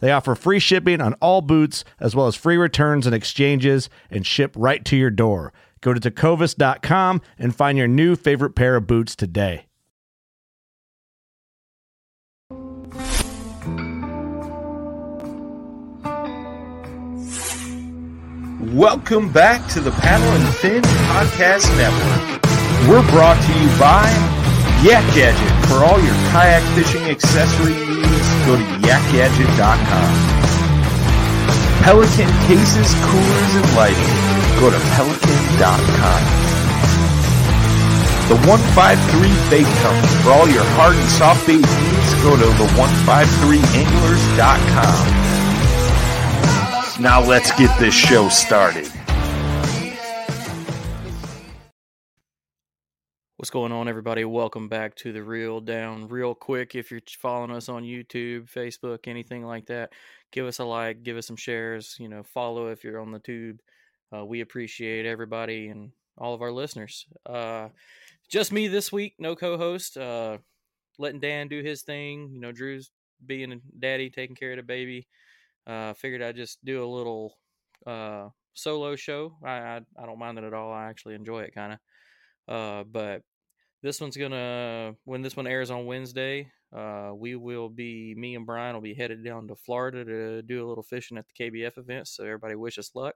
They offer free shipping on all boots, as well as free returns and exchanges, and ship right to your door. Go to tecovas.com and find your new favorite pair of boots today. Welcome back to the Paddle and Fin Podcast Network. We're brought to you by Yak Gadget. For all your kayak fishing accessory needs, go to yakgadget.com. Pelican cases, coolers, and lighting. Go to pelican.com. The 153 Bait Company. For all your hard and soft bait needs, go to the 153anglers.com. Now let's get this show started. What's going on, everybody? Welcome back to the Reel Down. Real quick, if you're following us on YouTube, Facebook, anything like that, give us a like, give us some shares. You know, follow if you're on the tube. Uh, we appreciate everybody and all of our listeners. Uh, just me this week, no co-host. Uh, letting Dan do his thing. You know, Drew's being a daddy, taking care of the baby. Uh, figured I'd just do a little uh, solo show. I, I, I don't mind it at all. I actually enjoy it kind of. Uh, but this one's gonna when this one airs on Wednesday, uh, we will be me and Brian will be headed down to Florida to do a little fishing at the KBF event. So everybody wish us luck.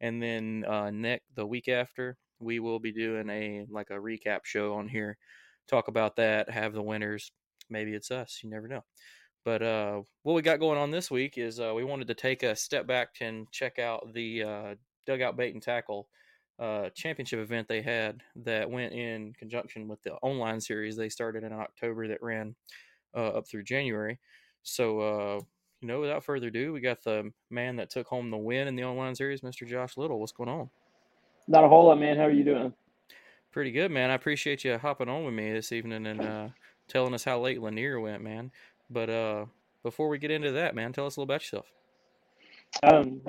And then uh, next the week after, we will be doing a like a recap show on here, talk about that, have the winners. Maybe it's us. You never know. But uh, what we got going on this week is uh, we wanted to take a step back and check out the uh, dugout bait and tackle uh, championship event they had that went in conjunction with the online series they started in October that ran uh, up through January. So, uh, you know, without further ado, we got the man that took home the win in the online series, Mr. Josh Little. What's going on? Not a whole lot, man. How are you doing? Pretty good, man. I appreciate you hopping on with me this evening and uh, telling us how Lake Lanier went, man. But uh, before we get into that, man, tell us a little about yourself. Um,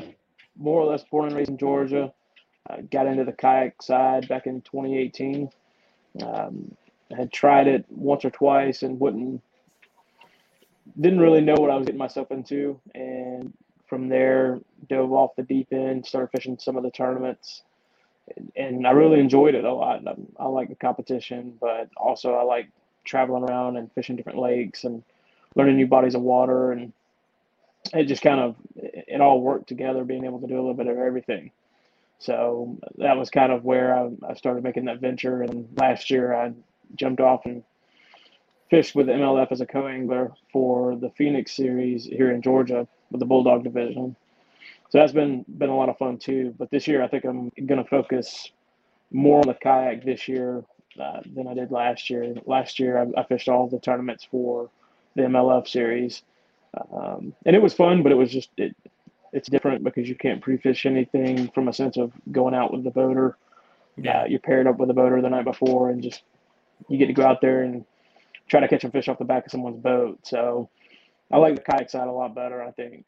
more or less born and raised in Georgia. Uh, got into the kayak side back in 2018. Um, had tried it once or twice and wouldn't, didn't really know what I was getting myself into. And from there, dove off the deep end, started fishing some of the tournaments. And I really enjoyed it a lot. I, I like the competition, but also I like traveling around and fishing different lakes and learning new bodies of water. And it just kind of, it all worked together, being able to do a little bit of everything. So that was kind of where I, I started making that venture. And last year I jumped off and fished with MLF as a co-angler for the Phoenix series here in Georgia with the Bulldog division. So that's been been a lot of fun too. But this year I think I'm going to focus more on the kayak this year uh, than I did last year. Last year I, I, fished all the tournaments for the MLF series, um, and it was fun, but it was just it, it's different because you can't pre-fish anything from a sense of going out with the boater. Yeah, uh, you're paired up with the boater the night before, and just you get to go out there and try to catch a fish off the back of someone's boat. So I like the kayak side a lot better. I think.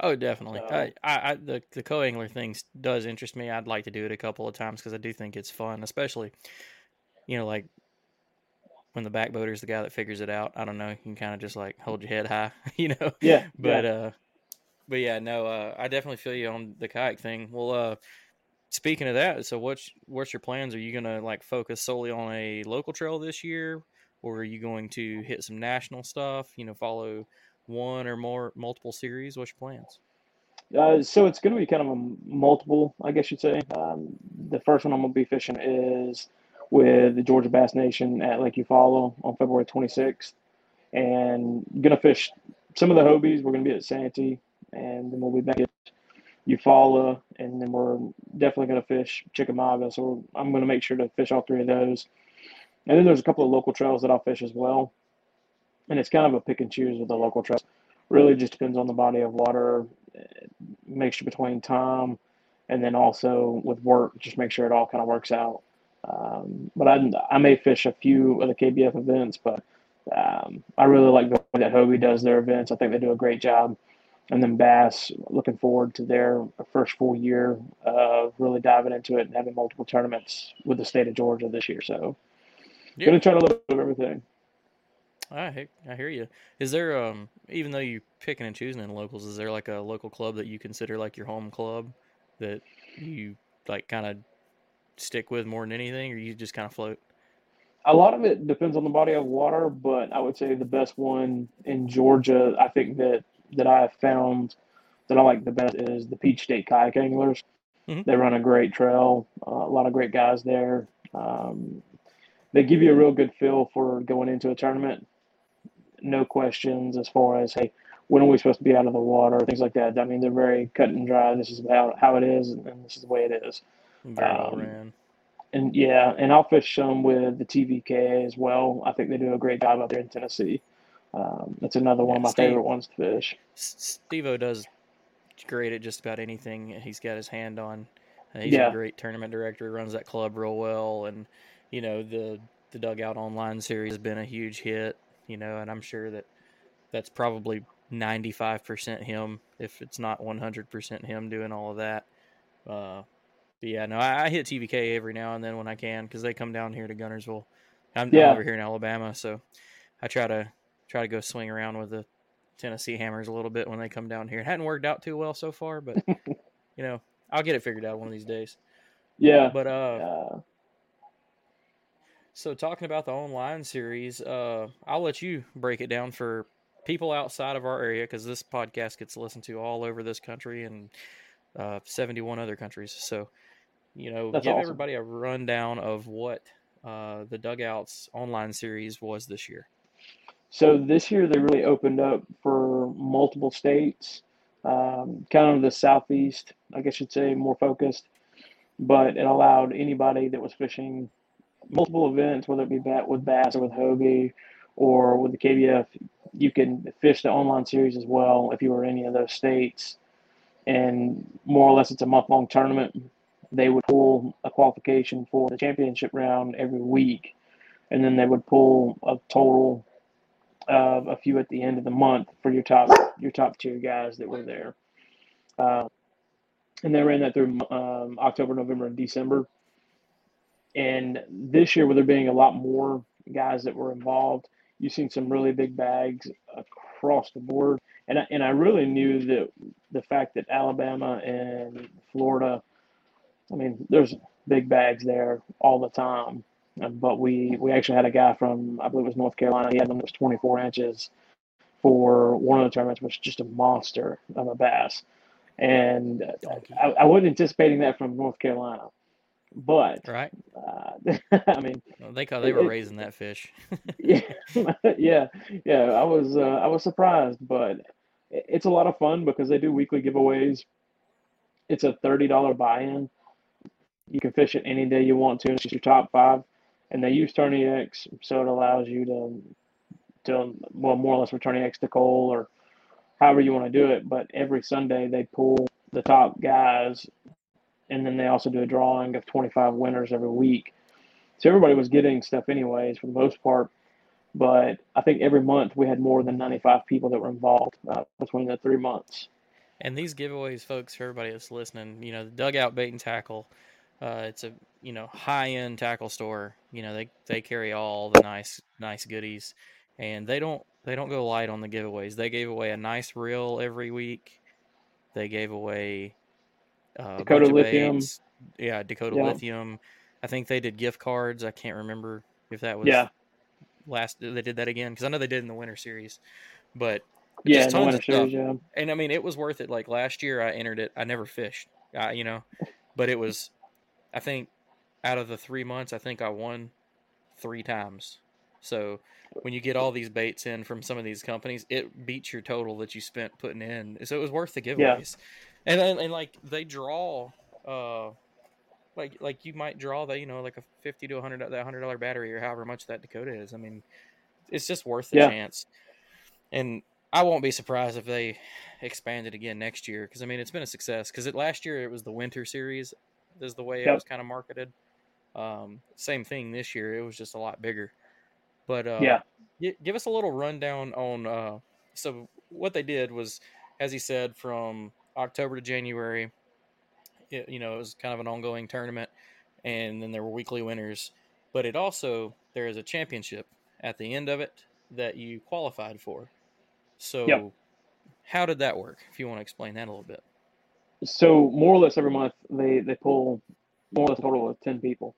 Oh, definitely. So- I, I, the the co angler thing does interest me. I'd like to do it a couple of times because I do think it's fun, especially, you know, like when the back boater's the guy that figures it out. I don't know. You can kind of just like hold your head high, you know. Yeah, But yeah. uh, but yeah, no, uh, I definitely feel you on the kayak thing. Well, uh, speaking of that, so what's what's your plans? Are you gonna like focus solely on a local trail this year, or are you going to hit some national stuff? You know, follow one or more multiple series. What's your plans? Uh, so it's going to be kind of a multiple, I guess you'd say. Um, the first one I'm going to be fishing is with the Georgia Bass Nation at Lake Eufaula on February 26th, and going to fish some of the Hobies. We're going to be at Santee, and then we'll be back at Eufaula, and then we're definitely going to fish Chickamauga. So I'm going to make sure to fish all three of those. And then there's a couple of local trails that I'll fish as well, and it's kind of a pick and choose with the local trails. Really, just depends on the body of water mixture between time and then also with work, just make sure it all kind of works out. Um, but I, I may fish a few of the KBF events, but um, I really like the way that Hobie does their events. I think they do a great job. And then Bass, looking forward to their first full year of really diving into it and having multiple tournaments with the state of Georgia this year. So, Yeah. going to try to look at everything. I hear, I hear you. Is there um even though you picking and choosing in locals, is there like a local club that you consider like your home club that you like kind of stick with more than anything, or you just kind of float? A lot of it depends on the body of water, but I would say the best one in Georgia, I think that that I have found that I like the best is the Peach State Kayak Anglers. Mhm. They run a great trail, uh, a lot of great guys there. Um, they give you a real good feel for going into a tournament. No questions as far as hey, when are we supposed to be out of the water, things like that. I mean, they're very cut and dry. This is how how it is, and this is the way it is. Um. And yeah, and I'll fish some with the TVK as well. I think they do a great job out there in Tennessee. Um, that's another one of my Steve- favorite ones to fish. Steve-O does great at just about anything he's got his hand on. Uh, he's Yeah. a great tournament director. He runs that club real well, and you know the the dugout online series has been a huge hit. You know, and I'm sure that that's probably 95% him, if it's not 100% him doing all of that. Uh, but yeah, no, I, I hit TVK every now and then when I can because they come down here to Guntersville. I'm, I'm over here in Alabama, so I try to try to go swing around with the Tennessee Hammers a little bit when they come down here. It hadn't worked out too well so far, but you know, I'll get it figured out one of these days. Yeah. But uh, Uh, so talking about the online series, uh, I'll let you break it down for people outside of our area because this podcast gets listened to all over this country and uh, 71 other countries. So, you know, That's give awesome. everybody a rundown of what uh, the Dugouts online series was this year. So this year they really opened up for multiple states, um, kind of the southeast, I guess you'd say, more focused. But it allowed anybody that was fishing multiple events, whether it be bat with bass or with Hobie or with the KBF, you can fish the online series as well if you were in any of those states. And more or less, it's a month long tournament. They would pull a qualification for the championship round every week, and then they would pull a total of a few at the end of the month for your top your top tier guys that were there. Uh, and they ran that through um, October, November, and December. And this year, with there being a lot more guys that were involved, you've seen some really big bags across the board. And I, and I really knew that the fact that Alabama and Florida, I mean, there's big bags there all the time. Uh, But we, we actually had a guy from, I believe it was North Carolina. He had one that was 24 inches for one of the tournaments, which is just a monster of a bass. And I, I wasn't anticipating that from North Carolina. But, Right? uh, I mean, Well, they they were raising that fish. yeah, yeah, yeah. I was uh, I was surprised, but it's a lot of fun because they do weekly giveaways. It's a thirty dollar buy-in. You can fish it any day you want to. It's just your top five, and they use TourneyX, so it allows you to to well more or less return X to Cole or however you want to do it. But every Sunday they pull the top guys, and then they also do a drawing of twenty five winners every week. So everybody was getting stuff anyways for the most part. But I think every month we had more than 95 people that were involved uh, between the three months. And these giveaways, folks, for everybody that's listening, you know, the dugout bait and tackle. Uh, it's a you know high end tackle store. You know they they carry all the nice nice goodies, and they don't they don't go light on the giveaways. They gave away a nice reel every week. They gave away uh, Dakota Lithium. Baits. Yeah, Dakota Yeah. Lithium. I think they did gift cards. I can't remember if that was Yeah. last. They did that again because I know they did in the winter series, but Yeah, just tons of stuff series, yeah. and I mean, it was worth it. Like last year, I entered it. I never fished, uh, you know, but it was. I think out of the three months, I think I won three times. So when you get all these baits in from some of these companies, it beats your total that you spent putting in. So it was worth the giveaways. And then and like they draw, uh, like like you might draw that you know like a fifty to a hundred that hundred dollar battery or however much that Dakota is. I mean, it's just worth the Yeah. chance. And I won't be surprised if they expand it again next year because I mean it's been a success. Because it last year it was the winter series, is the way it was kind of marketed. Um, same thing this year. It was just a lot bigger. But uh, Yeah. gi- give us a little rundown on. Uh, so what they did was, as he said, from October to January. It, you know, it was kind of an ongoing tournament, and then there were weekly winners. But it also there is a championship at the end of it that you qualified for. So, Yep. how did that work? If you want to explain that a little bit. So more or less every month they they pull more or less a total of ten people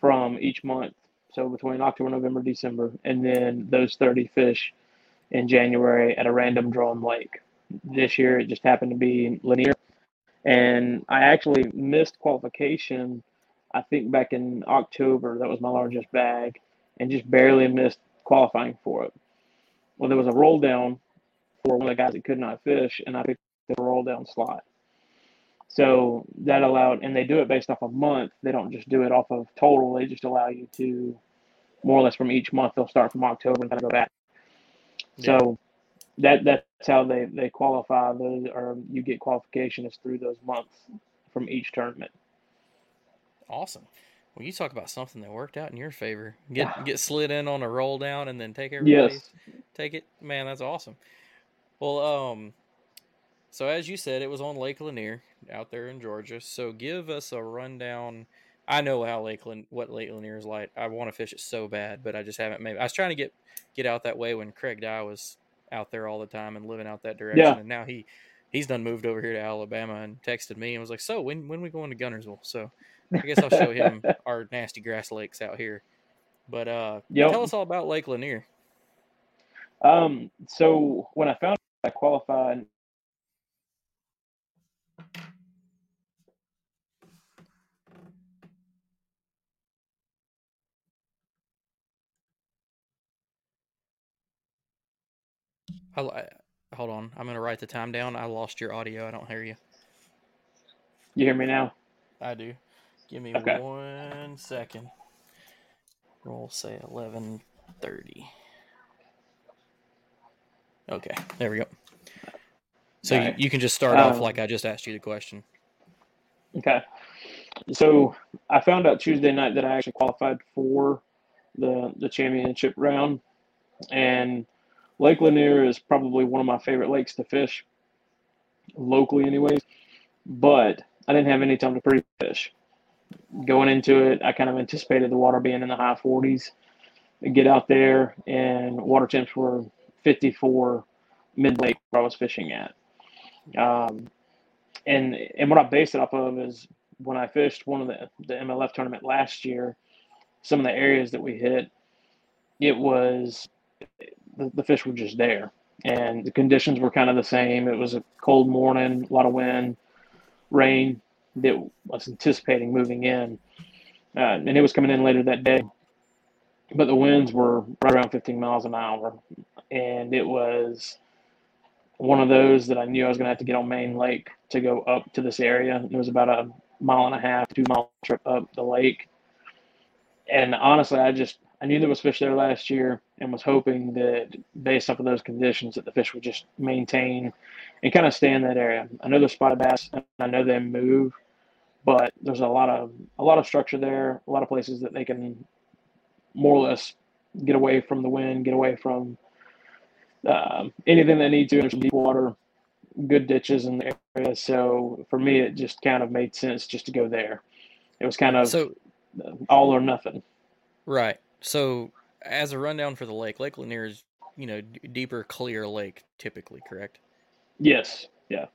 from each month. So between October, November, December, and then those thirty fish in January at a random drawn lake. This year it just happened to be Lanier and I actually missed qualification. I think back in October that was my largest bag, and just barely missed qualifying for it. Well, there was a roll down for one of the guys that could not fish, and I picked the roll down slot. So that allowed, and they do it based off a month. They don't just do it off of total. They just allow you to, more or less, from each month. They'll start from October and kind of go back. So that that's how they they qualify. Those or you get qualification is through those months from each tournament. Awesome. Well, you talk about something that worked out in your favor. Get get slid in on a roll down and then take everybody. Yes. Take it, man. That's awesome. Well, um, so as you said, it was on Lake Lanier out there in Georgia. So give us a rundown. I know how Lake Lan- what Lake Lanier is like. I want to fish it so bad, but I just haven't. Maybe I was trying to get get out that way when Craig Dye was out there all the time and living out that direction, Yeah. and now he he's done moved over here to Alabama and texted me and was like, "So when when we going to Guntersville?" So I guess I'll show him our nasty grass lakes out here. But uh, Yep. tell us all about Lake Lanier. Um, so when I found I qualified, I, hold on, I'm gonna write the time down. I lost your audio. I don't hear you. you hear me now? I do. Give me Okay. one second. We'll say eleven thirty. Okay, there we go. So you, you can just start off Um, like I just asked you the question. Okay. So I found out Tuesday night that I actually qualified for the the championship round, and Lake Lanier is probably one of my favorite lakes to fish, locally, anyways. But I didn't have any time to pre-fish. Going into it, I kind of anticipated the water being in the high 40s. Get out there, and water temps were 54 mid lake where I was fishing at. Um, and and what I based it off of is when I fished one of the the MLF tournament last year, some of the areas that we hit, it was the, the fish were just there, and the conditions were kind of the same. It was a cold morning, a lot of wind, rain that was anticipating moving in, uh, and it was coming in later that day. But the winds were right around 15 miles an hour, and it was one of those that I knew I was going to have to get on Main Lake to go up to this area. It was about a mile and a half, two mile trip up the lake. And honestly, I just I knew there was fish there last year and was hoping that based off of those conditions that the fish would just maintain and kind of stay in that area. I know there's spotted bass and I know they move, but there's a lot of a lot of structure there, a lot of places that they can more or less get away from the wind, get away from um, anything they need to. There's deep water good ditches in the area. So for me, it just kind of made sense just to go there. It was kind of So all or nothing. right. So as a rundown for the lake, Lake Lanier is you know d- deeper, clear lake typically, correct? Yes. Yeah.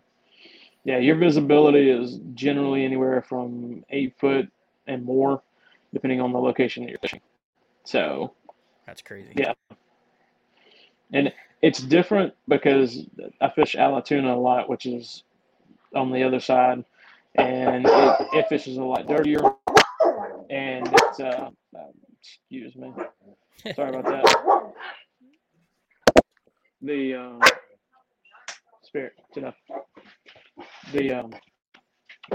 Yeah. Your visibility is generally anywhere from eight foot and more, depending on the location that you're fishing. So That's crazy. Yeah. and it's different because I fish Allatoona a lot, which is on the other side, and it, it fishes a lot dirtier. And it's uh, excuse me, sorry about that. The um, spirit, it's enough. The um,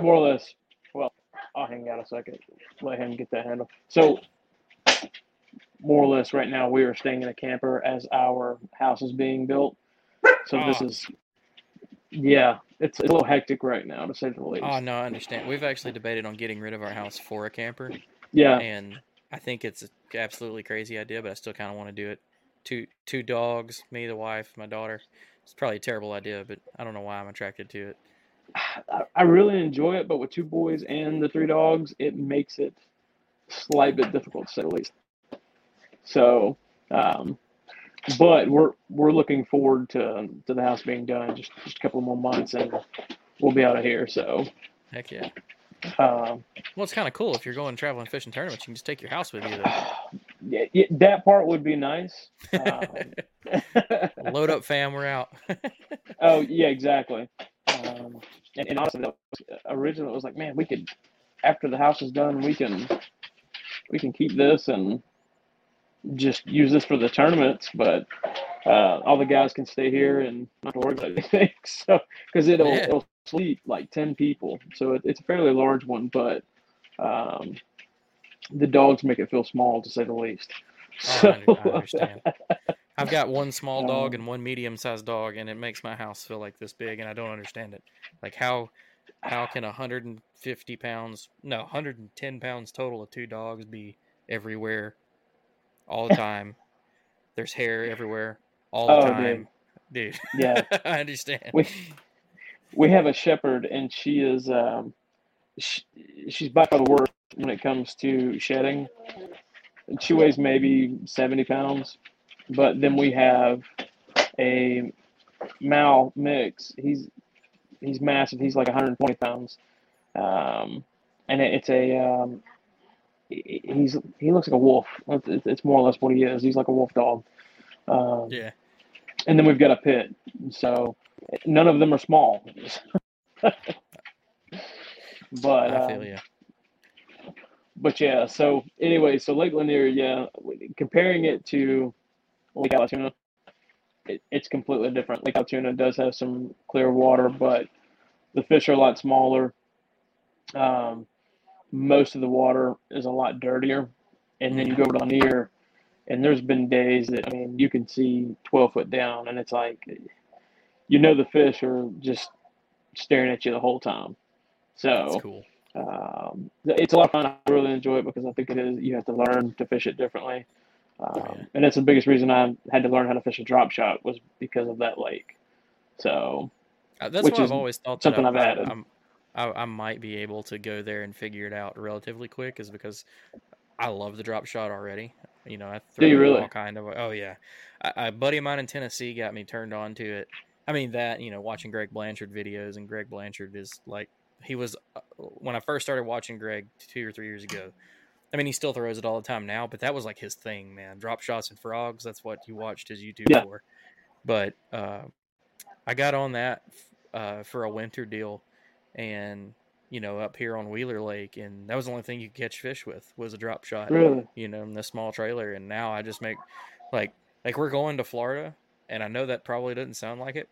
more or less. Well, I'll hang out a second. Let him get that handle. So more or less right now we are staying in a camper as our house is being built. So this Ah. is yeah, it's, it's a little hectic right now to say the least. Oh no, I understand. We've actually debated on getting rid of our house for a camper, yeah, and I think it's an absolutely crazy idea, but I still kind of want to do it. Two two dogs, me, the wife, my daughter. It's probably a terrible idea, but I don't know why I'm attracted to it. I, I really enjoy it, but with two boys and the three dogs, it makes it slight bit difficult to say the least. So, um, but we're we're looking forward to to the house being done just just a couple more months and we'll be out of here. So, Heck yeah. Um, Well, it's kind of cool if you're going traveling fishing tournaments. You can just take your house with you. Though. yeah, that part would be nice. Um, Load up, fam. We're out. Oh yeah, exactly. Um, and, and honestly, that was, originally it was like, man, we could after the house is done, we can we can keep this and just use this for the tournaments. But uh, all the guys can stay here and not to worry about anything. So because it'll Yeah. it'll sleep like ten people, so it, it's a fairly large one, but um, the dogs make it feel small to say the least. Oh, I, understand. I've got one small dog Um, and one medium-sized dog, and it makes my house feel like this big, and I don't understand it. Like how how can 150 pounds, no, 110 pounds total of two dogs be everywhere all the time? There's hair everywhere all the Oh, dude. time, dude. Yeah. I understand. We- we have a shepherd and she is um she, she's by far the worst when it comes to shedding. She weighs maybe 70 pounds but then we have a mal mix. He's he's massive. He's like 120 pounds. Um and it, it's a um he's he looks like a wolf. It's, it's more or less what he is. He's like a wolf dog. Um yeah. and then we've got a pit. So none of them are small. but I feel um, you. but yeah. So anyway, so Lake Lanier, yeah, comparing it to Lake Allatoona, it, it's completely different. Lake Allatoona does have some clear water, but the fish are a lot smaller. Um, most of the water is a lot dirtier, and then you go down to Lanier, and there's been days that I mean you can see 12 foot down, and it's like, you know, the fish are just staring at you the whole time. So cool. um, it's a lot of fun. I really enjoy it because I think it is you have to learn to fish it differently, um, yeah. and that's the biggest reason I had to learn how to fish a drop shot was because of that lake. So Uh, That's why I've always thought something that I've I, added. I'm, I, I might be able to go there and figure it out relatively quick, is because I love the drop shot already. You know, I throw you really? all kind of. Oh yeah, I, a buddy of mine in Tennessee got me turned on to it. I mean that you know watching Greg Blanchard videos, and Greg Blanchard is like he was uh, when I first started watching Greg two or three years ago. I mean, he still throws it all the time now, but that was like his thing, man. Drop shots and frogs. That's what he watched his YouTube Yeah. for. But uh, I got on that uh, for a winter deal, and you know, up here on Wheeler Lake, and that was the only thing you could catch fish with was a drop shot. really, You know, in the small trailer, and now I just make like like we're going to Florida, and I know that probably doesn't sound like it,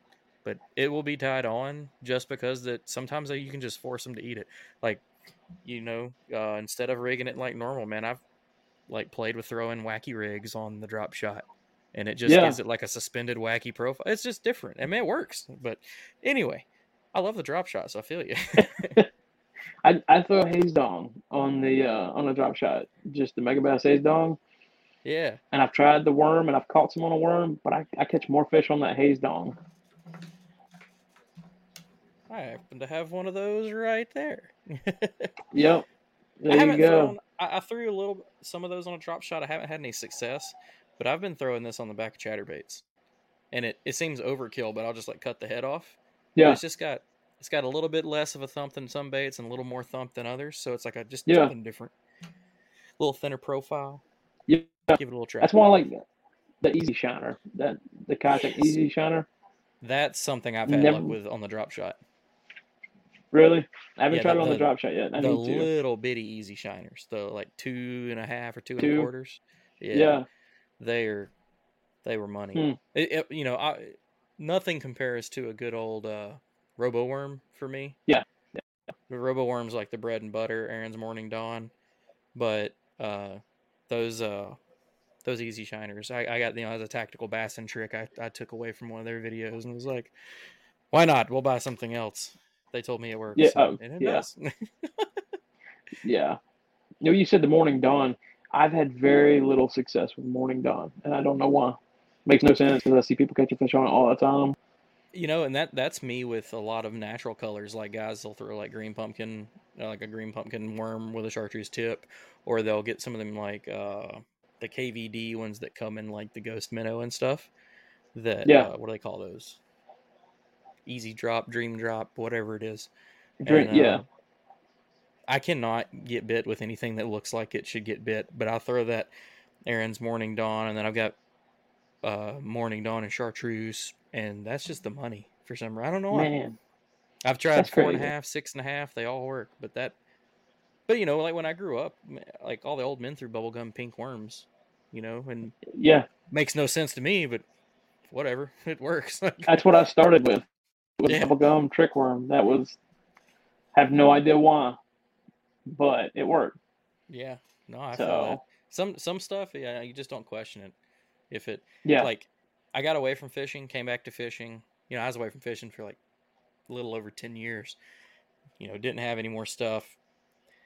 but it will be tied on just because that sometimes you can just force them to eat it. Like, you know, uh, instead of rigging it like normal, man, I've like played with throwing wacky rigs on the drop shot, and it just Yeah. gives it like a suspended wacky profile. It's just different. I mean, it works. But anyway, I love the drop shot, so I feel you. I I throw a Hazedong on the uh, on the drop shot, just the mega bass Hazedong, yeah. and I've tried the worm and I've caught some on a worm, but I, I catch more fish on that Hazedong. I happen to have one of those right there. Yep. I There you haven't go. thrown. I, I threw a little some of those on a drop shot. I haven't had any success, but I've been throwing this on the back of chatterbaits, and it, it seems overkill. But I'll just like cut the head off. But Yeah. it's just got it's got a little bit less of a thump than some baits and a little more thump than others. So it's like a just Yeah. something different, a little thinner profile. Yeah. Give it a little try. That's why I like the easy shiner. That the Yes. easy shiner. That's something I've had Never- luck with on the drop shot. Really? I haven't Yeah, tried the- it on the, the- drop shot yet. I the need to. little bitty easy shiners, the like two and a half or two and a quarters. Yeah, yeah. they are they were money. Hmm. It, it- you know, I nothing compares to a good old uh, Roboworm for me. Yeah. The Roboworm's like the bread and butter, Aaron's morning dawn, but uh, those uh, those easy shiners, I, I got you know as a tactical bassin trick, I, I took away from one of their videos and was like, why not? We'll buy something else. They told me it works. Yeah, and, oh, and it yeah. Yeah. You know, you said the morning dawn. I've had very little success with morning dawn, and I don't know why. Makes no sense because I see people catching fish on it all the time. You know, and that that's me with a lot of natural colors. Like guys, they'll throw like green pumpkin, uh, like a green pumpkin worm with a chartreuse tip, or they'll get some of them like uh, the KVD ones that come in like the ghost minnow and stuff. That Yeah. uh, what do they call those? Easy drop, dream drop, whatever it is. Drink, And, uh, yeah. I cannot get bit with anything that looks like it should get bit, but I'll throw that Aaron's Morning Dawn, and then I've got uh, Morning Dawn and Chartreuse, and that's just the money for some reason. I don't know why. Man. I've tried That's four and a half, six and a half. They all work, but that, but you know, like when I grew up, like all the old men threw bubblegum pink worms, you know, and Yeah. makes no sense to me, but whatever, it works. That's what I started with. With Yeah. bubblegum trickworm. That was have no idea why. But it worked. yeah, no, I feel that. So Some some stuff, yeah, you just don't question it. If it yeah. like I got away from fishing, came back to fishing. You know, I was away from fishing for like a little over 10 years. You know, didn't have any more stuff.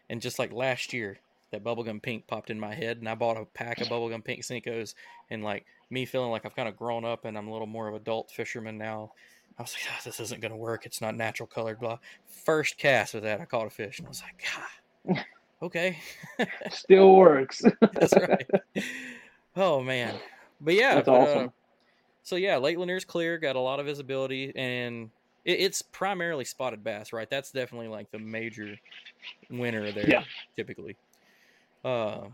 And just like last year, that bubblegum pink popped in my head and I bought a pack of bubblegum pink Senkos and like me feeling like I've kind of grown up and I'm a little more of adult fisherman now. I was like, "Ah, this isn't going to work. It's not natural colored, blah. First cast of that, I caught a fish and I was like, God, okay. Still works. That's right. Oh man, but yeah, That's but, uh, awesome. so yeah, Lake Lanier's clear, got a lot of visibility, and it, it's primarily spotted bass, right? That's definitely like the major winner there, Yeah. typically. Uh,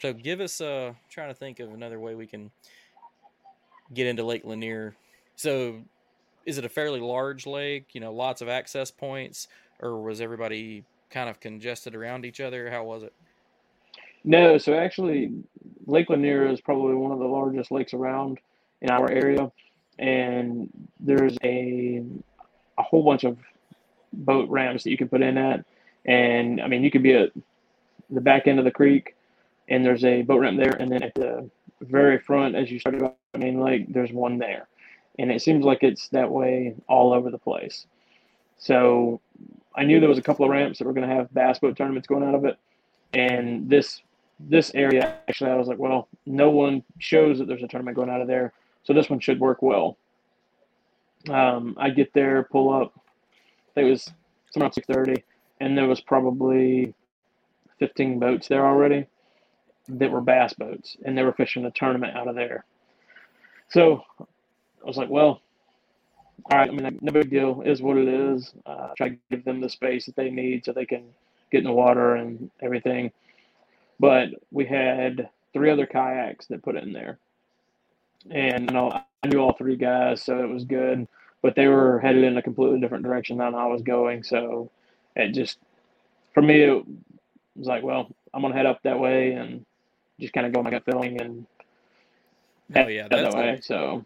so give us uh, trying to think of another way we can get into Lake Lanier. So, is it a fairly large lake? You know, lots of access points, or was everybody kind of congested around each other? How was it? No, so actually, Lake Lanier is probably one of the largest lakes around in our area, and there's a a whole bunch of boat ramps that you can put in at, and I mean you could be at the back end of the creek, and there's a boat ramp there, and then at the very front as you start about the main lake, there's one there, and it seems like it's that way all over the place. So I knew there was a couple of ramps that were going to have bass boat tournaments going out of it, and this this area actually I was like, well, no one shows that there's a tournament going out of there, so this one should work well. Um, I get there, pull up. It was somewhere around six thirty, and there was probably fifteen boats there already that were bass boats, and they were fishing a tournament out of there. So I was like, well, all right. I mean, no big deal. It Is what it is. Uh, try to give them the space that they need so they can get in the water and everything. But we had three other kayaks that put in there, and you know, I knew all three guys, so it was good. But they were headed in a completely different direction than I was going, so it just for me it was like, well, I'm gonna head up that way and just kind of go my gut feeling and Oh yeah, that's that way. So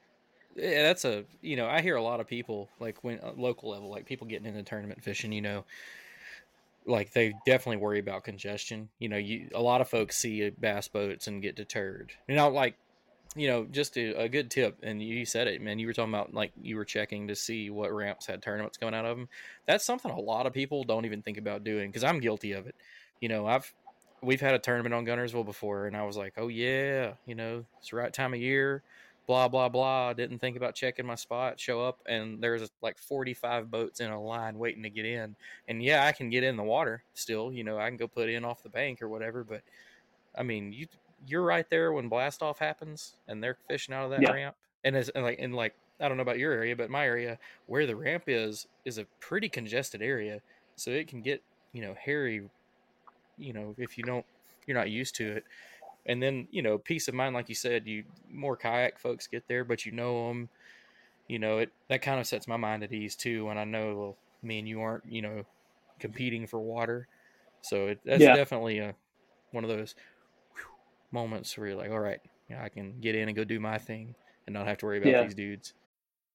Yeah, that's a you know I hear a lot of people like when uh, local level like people getting into tournament fishing. You know, like they definitely worry about congestion. You know, you a lot of folks see bass boats and get deterred. You know, like you know, just a, a good tip. And you said it, man. You were talking about like you were checking to see what ramps had tournaments coming out of them. That's something a lot of people don't even think about doing because I'm guilty of it. You know, I've we've had a tournament on Guntersville before, and I was like, oh yeah, you know, it's the right time of year blah blah blah. Didn't think about checking my spot. Show up and there's like 45 boats in a line waiting to get in. And yeah, I can get in the water still. You know, I can go put in off the bank or whatever. But I mean, you you're right there when blast off happens and they're fishing out of that Yeah. ramp. And as and like and like I don't know about your area, but my area where the ramp is is a pretty congested area, so it can get you know hairy. You know, if you don't, you're not used to it and then you know peace of mind like you said you more kayak folks get there but you know them you know it that kind of sets my mind at ease too when i know well, me and you aren't you know competing for water so it, that's Yeah. definitely a one of those moments where you're like all right yeah, i can get in and go do my thing and not have to worry about Yeah. these dudes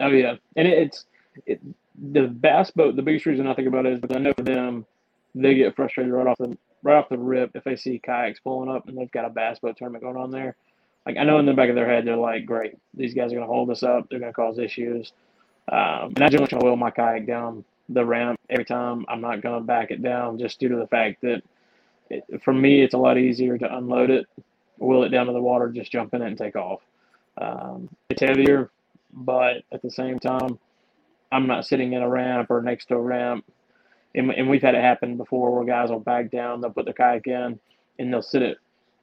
Oh yeah, and it, it's it, the bass boat. The biggest reason I think about it is because I know for them, they get frustrated right off the right off the rip if they see kayaks pulling up and they've got a bass boat tournament going on there. Like I know in the back of their head, they're like, "Great, these guys are going to hold us up. They're going to cause issues." Um, and I generally wheel my kayak down the ramp every time. I'm not going to back it down just due to the fact that it, for me, it's a lot easier to unload it, wheel it down to the water, just jump in it and take off. Um, it's heavier, but at the same time, I'm not sitting in a ramp or next to a ramp. And, and we've had it happen before where guys will back down, they'll put their kayak in, and they'll sit it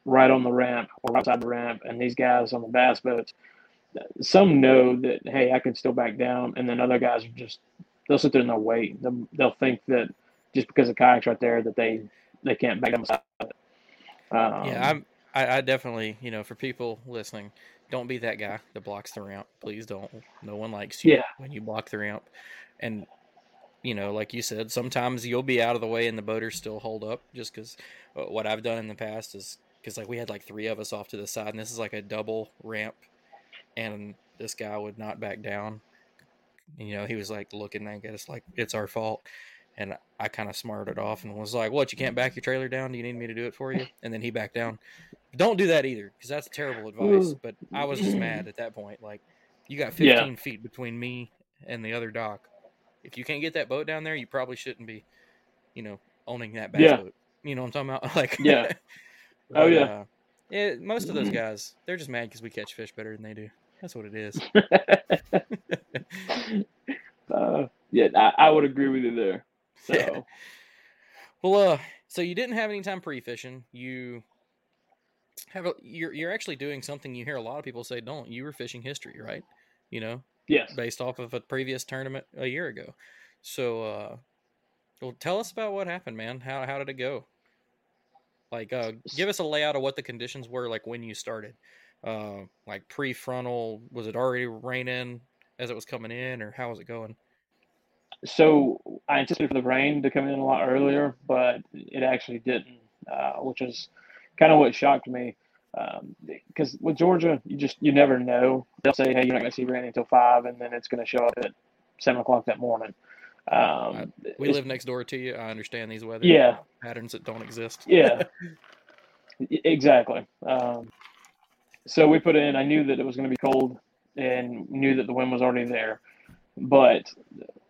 right on the ramp or outside the ramp. And these guys on the bass boats, some know that, hey, I can still back down. And then other guys are just, they'll sit there and they'll wait. They'll, they'll think that just because the kayak's right there that they, they can't back down. Um, yeah i'm I, I definitely you know for people listening don't be that guy that blocks the ramp. Please don't. No one likes you Yeah. when you block the ramp. And you know like you said sometimes you'll be out of the way and the boaters still hold up just because uh, what i've done in the past is because like we had like three of us off to the side and this is like a double ramp and this guy would not back down. You know he was like looking at us like it's our fault and I kind of smarted off and was like, "What? You can't back your trailer down? Do you need me to do it for you?" And then he backed down. Don't do that either, because that's terrible advice. But I was just mad at that point. Like, you got 15 Yeah. feet between me and the other dock. If you can't get that boat down there, you probably shouldn't be, you know, owning that bass Yeah. boat. You know what I'm talking about? Like, Yeah. Oh, yeah. uh, yeah. Most of those guys, they're just mad because we catch fish better than they do. That's what it is. uh, yeah, I, I would agree with you there. So, Yeah. Well, uh, so you didn't have any time pre-fishing. You have a, you're you're actually doing something you hear a lot of people say don't. You were fishing history, right? You know, yes. based off of a previous tournament a year ago. So, uh, well, tell us about what happened, man. How how did it go? Like, uh, give us a layout of what the conditions were like when you started. Uh, like pre-frontal, was it already raining as it was coming in, or how was it going? So I anticipated for the rain to come in a lot earlier, but it actually didn't, uh, which is kind of what shocked me. Because with Georgia, you just you never know. They'll say, "Hey, you're not going to see rain until five, and then it's going to show up at seven o'clock that morning." Um, We live next door to you. I understand these weather Yeah. patterns that don't exist. Yeah, exactly. Um, so we put in. I knew that it was going to be cold, and knew that the wind was already there. But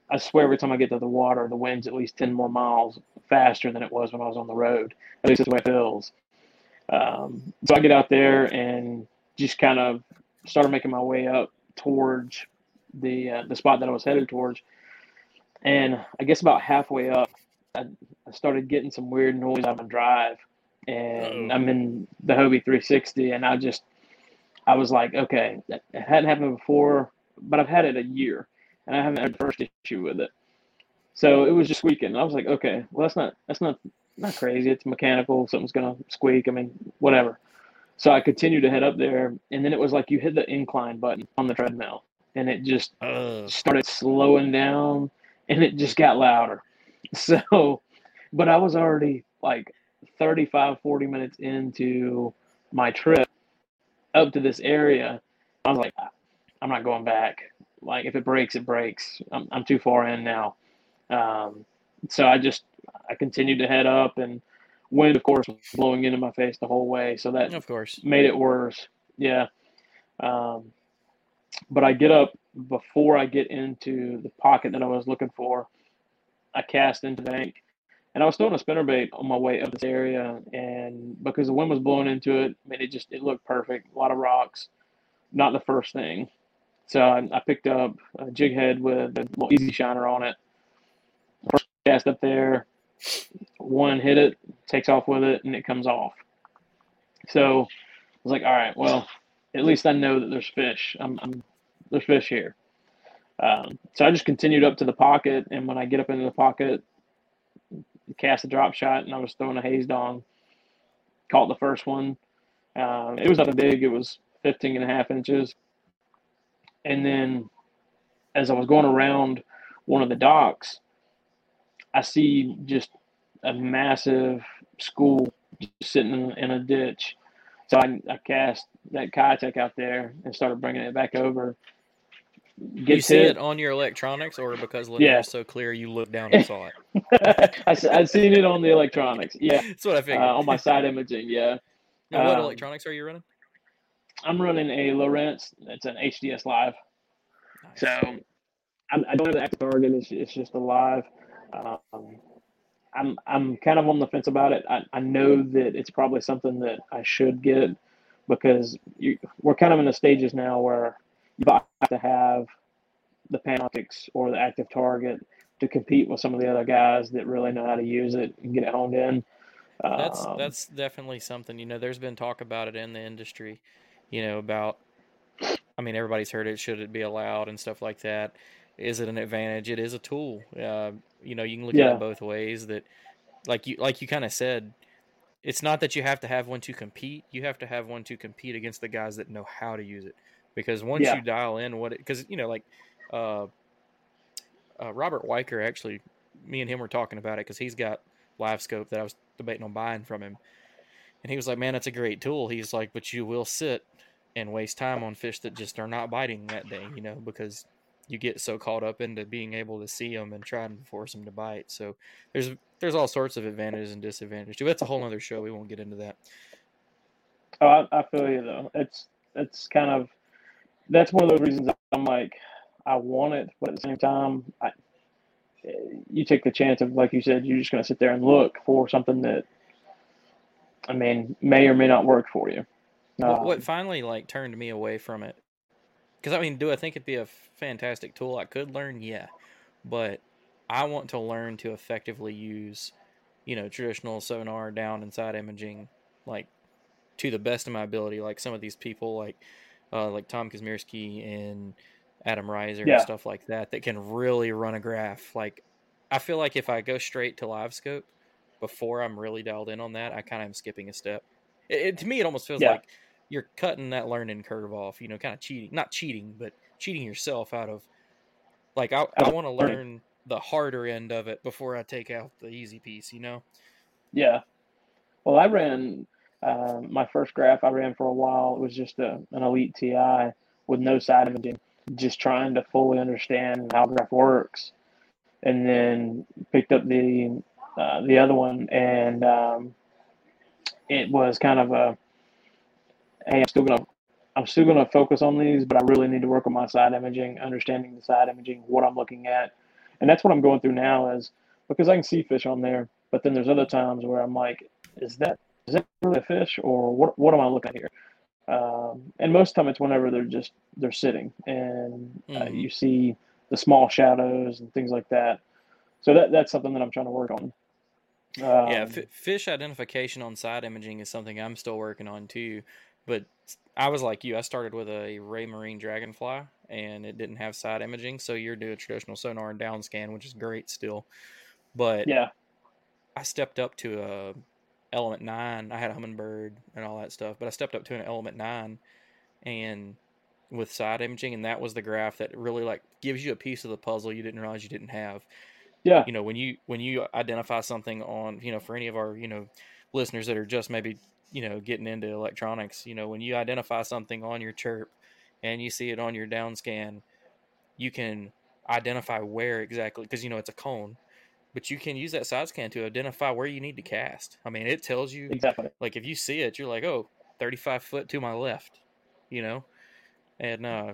I swear, every time I get to the water, the wind's at least ten more miles faster than it was when I was on the road. At least that's the way it feels. Um, so I get out there and just kind of started making my way up towards the uh, the spot that I was headed towards. And I guess about halfway up, I, I started getting some weird noise on my drive, and Uh-oh. I'm in the Hobie 360, and I just I was like, okay, it hadn't happened before, but I've had it a year, and I haven't had the first issue with it. So it was just squeaking. And I was like, okay, well that's not that's not not crazy. It's mechanical. Something's gonna squeak. I mean, whatever. So I continued to head up there, and then it was like you hit the incline button on the treadmill, and it just started slowing down, and it just got louder. So, but I was already like 35, 40 minutes into my trip up to this area. I was like, ah, I'm not going back. Like, if it breaks, it breaks. I'm, I'm too far in now. Um, so I just, I continued to head up, and wind, of course, was blowing into my face the whole way. So that Of course. made it worse. Yeah. Um, but I get up before I get into the pocket that I was looking for. I cast into the bank, and I was throwing a spinnerbait on my way up this area, and because the wind was blowing into it, I mean, it just it looked perfect. A lot of rocks, not the first thing. So I, I picked up a jig head with a little easy shiner on it. First cast up there, one hit it, takes off with it, and it comes off. So I was like, all right, well, at least I know that there's fish. I'm, I'm there's fish here. Um, so I just continued up to the pocket, and when I get up into the pocket, cast a drop shot, and I was throwing a Hazedong. Caught the first one. Um, it was nothing big. It was 15 and a half inches. And then as I was going around one of the docks, I see just a massive school just sitting in, a ditch. So I, I cast that Keitech out there and started bringing it back over. you see hit. it on your electronics, or because Lanier Yeah. is so clear, you looked down and saw it. I, I'd seen it on the electronics. Yeah. That's what I Uh, figured. on my side imaging. Yeah. Now, what um, electronics are you running? I'm running a Lowrance. It's an HDS Live. Nice. So I'm, I don't have the active target. It's, it's just a live. Um, I'm I'm kind of on the fence about it. I, I know that it's probably something that I should get because you, we're kind of in the stages now where you have to have the Panoptix or the active target to compete with some of the other guys that really know how to use it and get it honed in. That's Um, that's definitely something. You know, there's been talk about it in the industry. You know about. I mean, everybody's heard it. Should it be allowed and stuff like that? Is it an advantage? It is a tool. Uh, you know, you can look at it both ways. That, like you like you kind of said, it's not that you have to have one to compete. You have to have one to compete against the guys that know how to use it. Because once Yeah. you dial in what it, because you know, like, uh, uh, Robert Weicker actually, me and him were talking about it because he's got live scope that I was debating on buying from him. And he was like, Man, it's a great tool. He's like, But you will sit and waste time on fish that just are not biting that day, you know, because you get so caught up into being able to see them and trying to force them to bite. So there's there's all sorts of advantages and disadvantages. That's a whole other show. We won't get into that. Oh, I, I feel you though. It's it's kind of that's one of those reasons I'm like I want it, but at the same time, I, you take the chance of like you said, you're just going to sit there and look for something that I mean may or may not work for you. What, Um, what finally like turned me away from it? Because I mean, do I think it'd be a fantastic tool I could learn? Yeah, but I want to learn to effectively use, you know, traditional sonar down inside imaging, like to the best of my ability. Like some of these people, like uh, like Tom Kazmierski and Adam Reiser Yeah. and stuff like that, that can really run a graph. Like I feel like if I go straight to live scope before I'm really dialed in on that, I kind of am skipping a step. It, it- to me, it almost feels Yeah. like you're cutting that learning curve off. You know, kind of cheating, not cheating, but cheating yourself out of. Like I, I want to learn the harder end of it before I take out the easy piece. You know. Yeah. Well, I ran um, my first graph. I ran for a while. It was just a, an elite TI with no side imaging, just trying to fully understand how graph works, and then picked up the uh, the other one, and um, it was kind of a hey, I'm still gonna I'm still gonna focus on these, but I really need to work on my side imaging, understanding the side imaging, what I'm looking at, and that's what I'm going through now. Is because I can see fish on there, but then there's other times where I'm like, is that is that really a fish or what? What am I looking at here? Um, and most of the time it's whenever they're just they're sitting and uh, Mhm. you see the small shadows and things like that. So that that's something that I'm trying to work on. Um, yeah, f- fish identification on side imaging is something I'm still working on too. but I was like you. I started with a Raymarine Dragonfly, and it didn't have side imaging, so you're doing traditional sonar and down scan, which is great still. But Yeah. I stepped up to a Element Nine. I had a Humminbird and all that stuff, but I stepped up to an Element Nine, and with side imaging, and that was the graph that really like gives you a piece of the puzzle you didn't realize you didn't have. Yeah. You know, when you when you identify something on, you know, for any of our you know listeners that are just maybe you know getting into electronics, you know, when you identify something on your chirp and you see it on your down scan, you can identify where exactly because you know it's a cone but you can use that side scan to identify where you need to cast i mean it tells you Exactly. like if you see it you're like oh 35 foot to my left you know and uh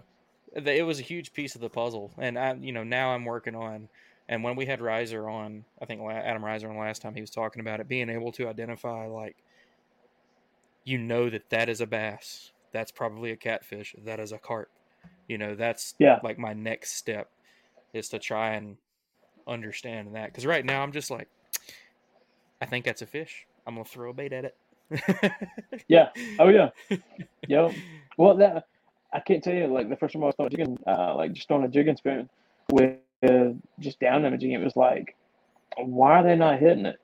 it was a huge piece of the puzzle and i you know now i'm working on and when we had riser on i think adam riser on last time he was talking about it being able to identify like you know that that is a bass that's probably a catfish that is a carp you know that's Yeah. like my next step is to try and understand that because right now i'm just like i think that's a fish i'm gonna throw a bait at it Yeah. Oh yeah. Yep. Well, that I can't tell you. Like the first time I was throwing a jigging, uh, like just throwing a jigging spoon with just down imaging, it was like, why are they not hitting it?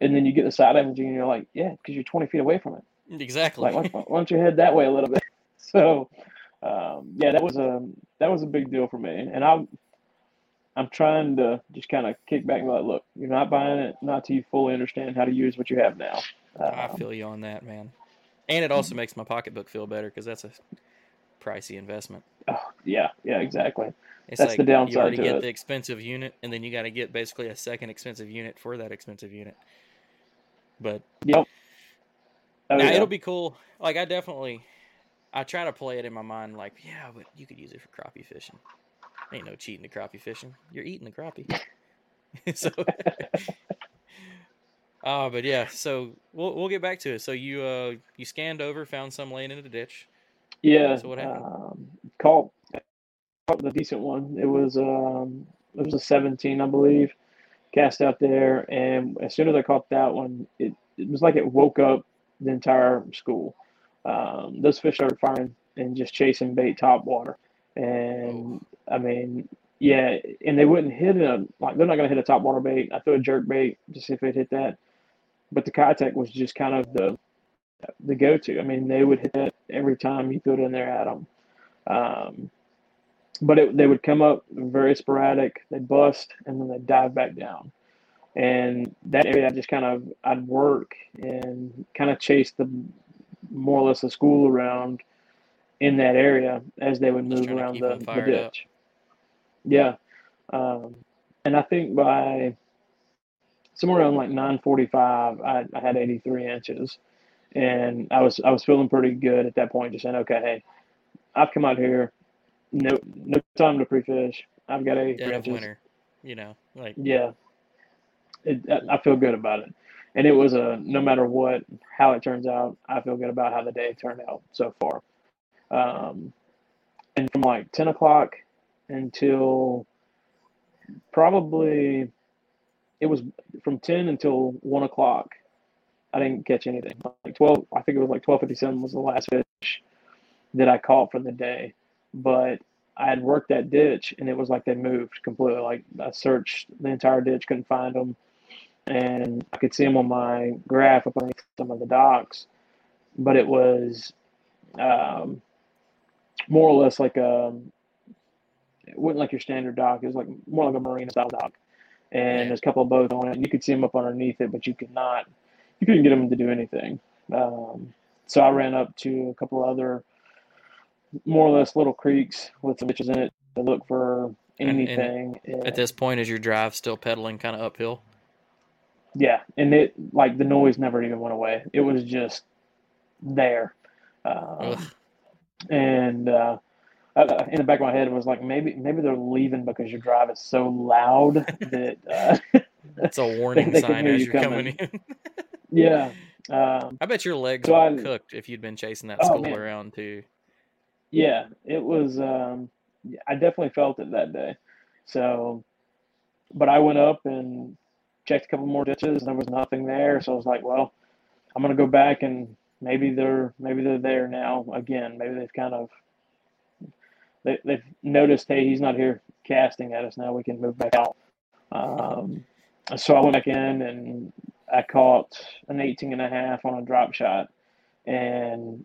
And then you get the side imaging, and you're like, yeah, because you're 20 feet away from it. exactly Like, why, why don't you head that way a little bit? So, um, yeah, that was a that was a big deal for me, and I'm I'm trying to just kind of kick back and be like, look, you're not buying it not till you fully understand how to use what you have now. i Um, feel you on that man and it also makes my pocketbook feel better because that's a pricey investment oh, yeah, yeah, exactly. It's That's like the downside you already to get it. the expensive unit and then you got to get basically a second expensive unit for that expensive unit but Yep. Oh, Nah, yeah. it'll be cool. Like I definitely, I try to play it in my mind. Like, yeah, but you could use it for crappie fishing. Ain't no cheating to crappie fishing. You're eating the crappie. so, uh, but yeah. So we'll we'll get back to it. So you uh you scanned over, found some laying in the ditch. Yeah. So what happened? Um, caught the decent one. It was um, it was a 17, I believe. Cast out there, and as soon as I caught that one, it, it was like it woke up the entire school. Um, those fish started firing and just chasing bait top water, and I mean, yeah, and they wouldn't hit a like they're not gonna hit a top water bait. I threw a jerk bait to see if it hit that, but the Keitech was just kind of the the go-to. I mean, they would hit that every time you threw it in there at them. Um, but it, they would come up very sporadic. They'd bust and then they'd dive back down. And that area, I just kind of I'd work and kind of chase the more or less the school around in that area as they would move around the, the fired up. ditch. Yeah, um, and I think by somewhere around like 9:45, I, I had 83 inches, and I was I was feeling pretty good at that point. Just saying, okay, hey, I've come out here, no no time to pre-fish. I've got 83 Dead of winter. You know, like Yeah, it, I feel good about it, and it was a no matter what how it turns out, I feel good about how the day turned out so far. Um, and from like 10 o'clock until probably it was from 10 until 1 o'clock i didn't catch anything like 12 i think it was like 1257 was the last fish that i caught for the day but i had worked that ditch and it was like they moved completely like i searched the entire ditch couldn't find them and i could see them on my graph up underneath some of the docks but it was um, more or less like a it wasn't like your standard dock. It was like more like a marina style dock, and there's a couple of boats on it. And you could see them up underneath it, but you could not, you couldn't get them to do anything. Um, so I ran up to a couple other, more or less little creeks with some bitches in it to look for And- and anything. And, at this point, is your drive still pedaling kind of uphill? yeah, and it like the noise never even went away. It was just there. Um, and uh, uh, in the back of my head it was like maybe maybe they're leaving because your drive is so loud that uh, It's a warning they can sign hear as you you're coming coming. in. yeah um, I bet your legs So were I- cooked if you'd been chasing that Oh, school man. around too. Yeah it was um, I definitely felt it that day so but I went up and checked a couple more ditches and there was nothing there so I was like well I'm gonna go back and maybe they're maybe they're there now again. Maybe they've kind of they, they've noticed, hey, he's not here casting at us now. We can move back out. Um, so I went back in and I caught an 18 and a half on a drop shot, and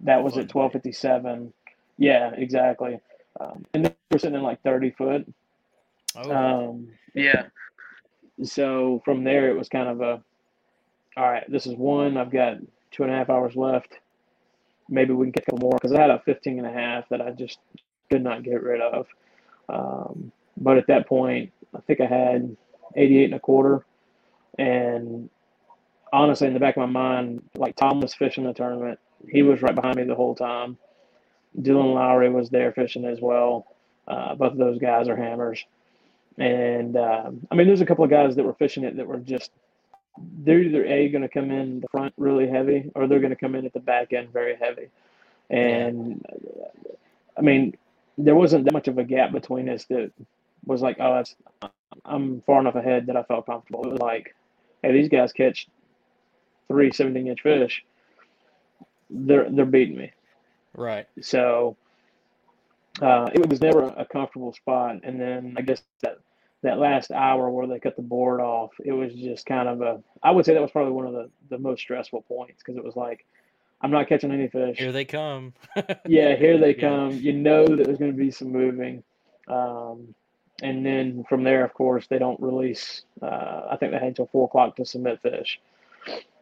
that was at 12:57. Yeah, exactly. Um, and we're sitting in like 30 foot. Oh, Um, yeah. So from there, it was kind of a, all right, this is one. I've got two and a half hours left. Maybe we can get a couple more because I had a 15 and a half that I just could not get rid of. Um, but at that point, I think I had 88 and a quarter. And honestly, in the back of my mind, like Tom was fishing the tournament. He was right behind me the whole time. Dylan Lowry was there fishing as well. Uh, both of those guys are hammers. And um, I mean, there's a couple of guys that were fishing it that were just, they're either A, going to come in the front really heavy, or they're going to come in at the back end very heavy. And I mean, there wasn't that much of a gap between us that was like, oh, that's, I'm far enough ahead that I felt comfortable. It was like, hey, these guys catch three 17 inch fish. They're, they're beating me. Right. So uh, it was never a comfortable spot. And then I guess that that last hour where they cut the board off, it was just kind of a. I would say that was probably one of the the most stressful points because it was like, I'm not catching any fish. Here they come. yeah, here they Yeah. come. You know that there's going to be some moving. Um, and then from there, of course, they don't release. Uh, I think they had until four o'clock to submit fish.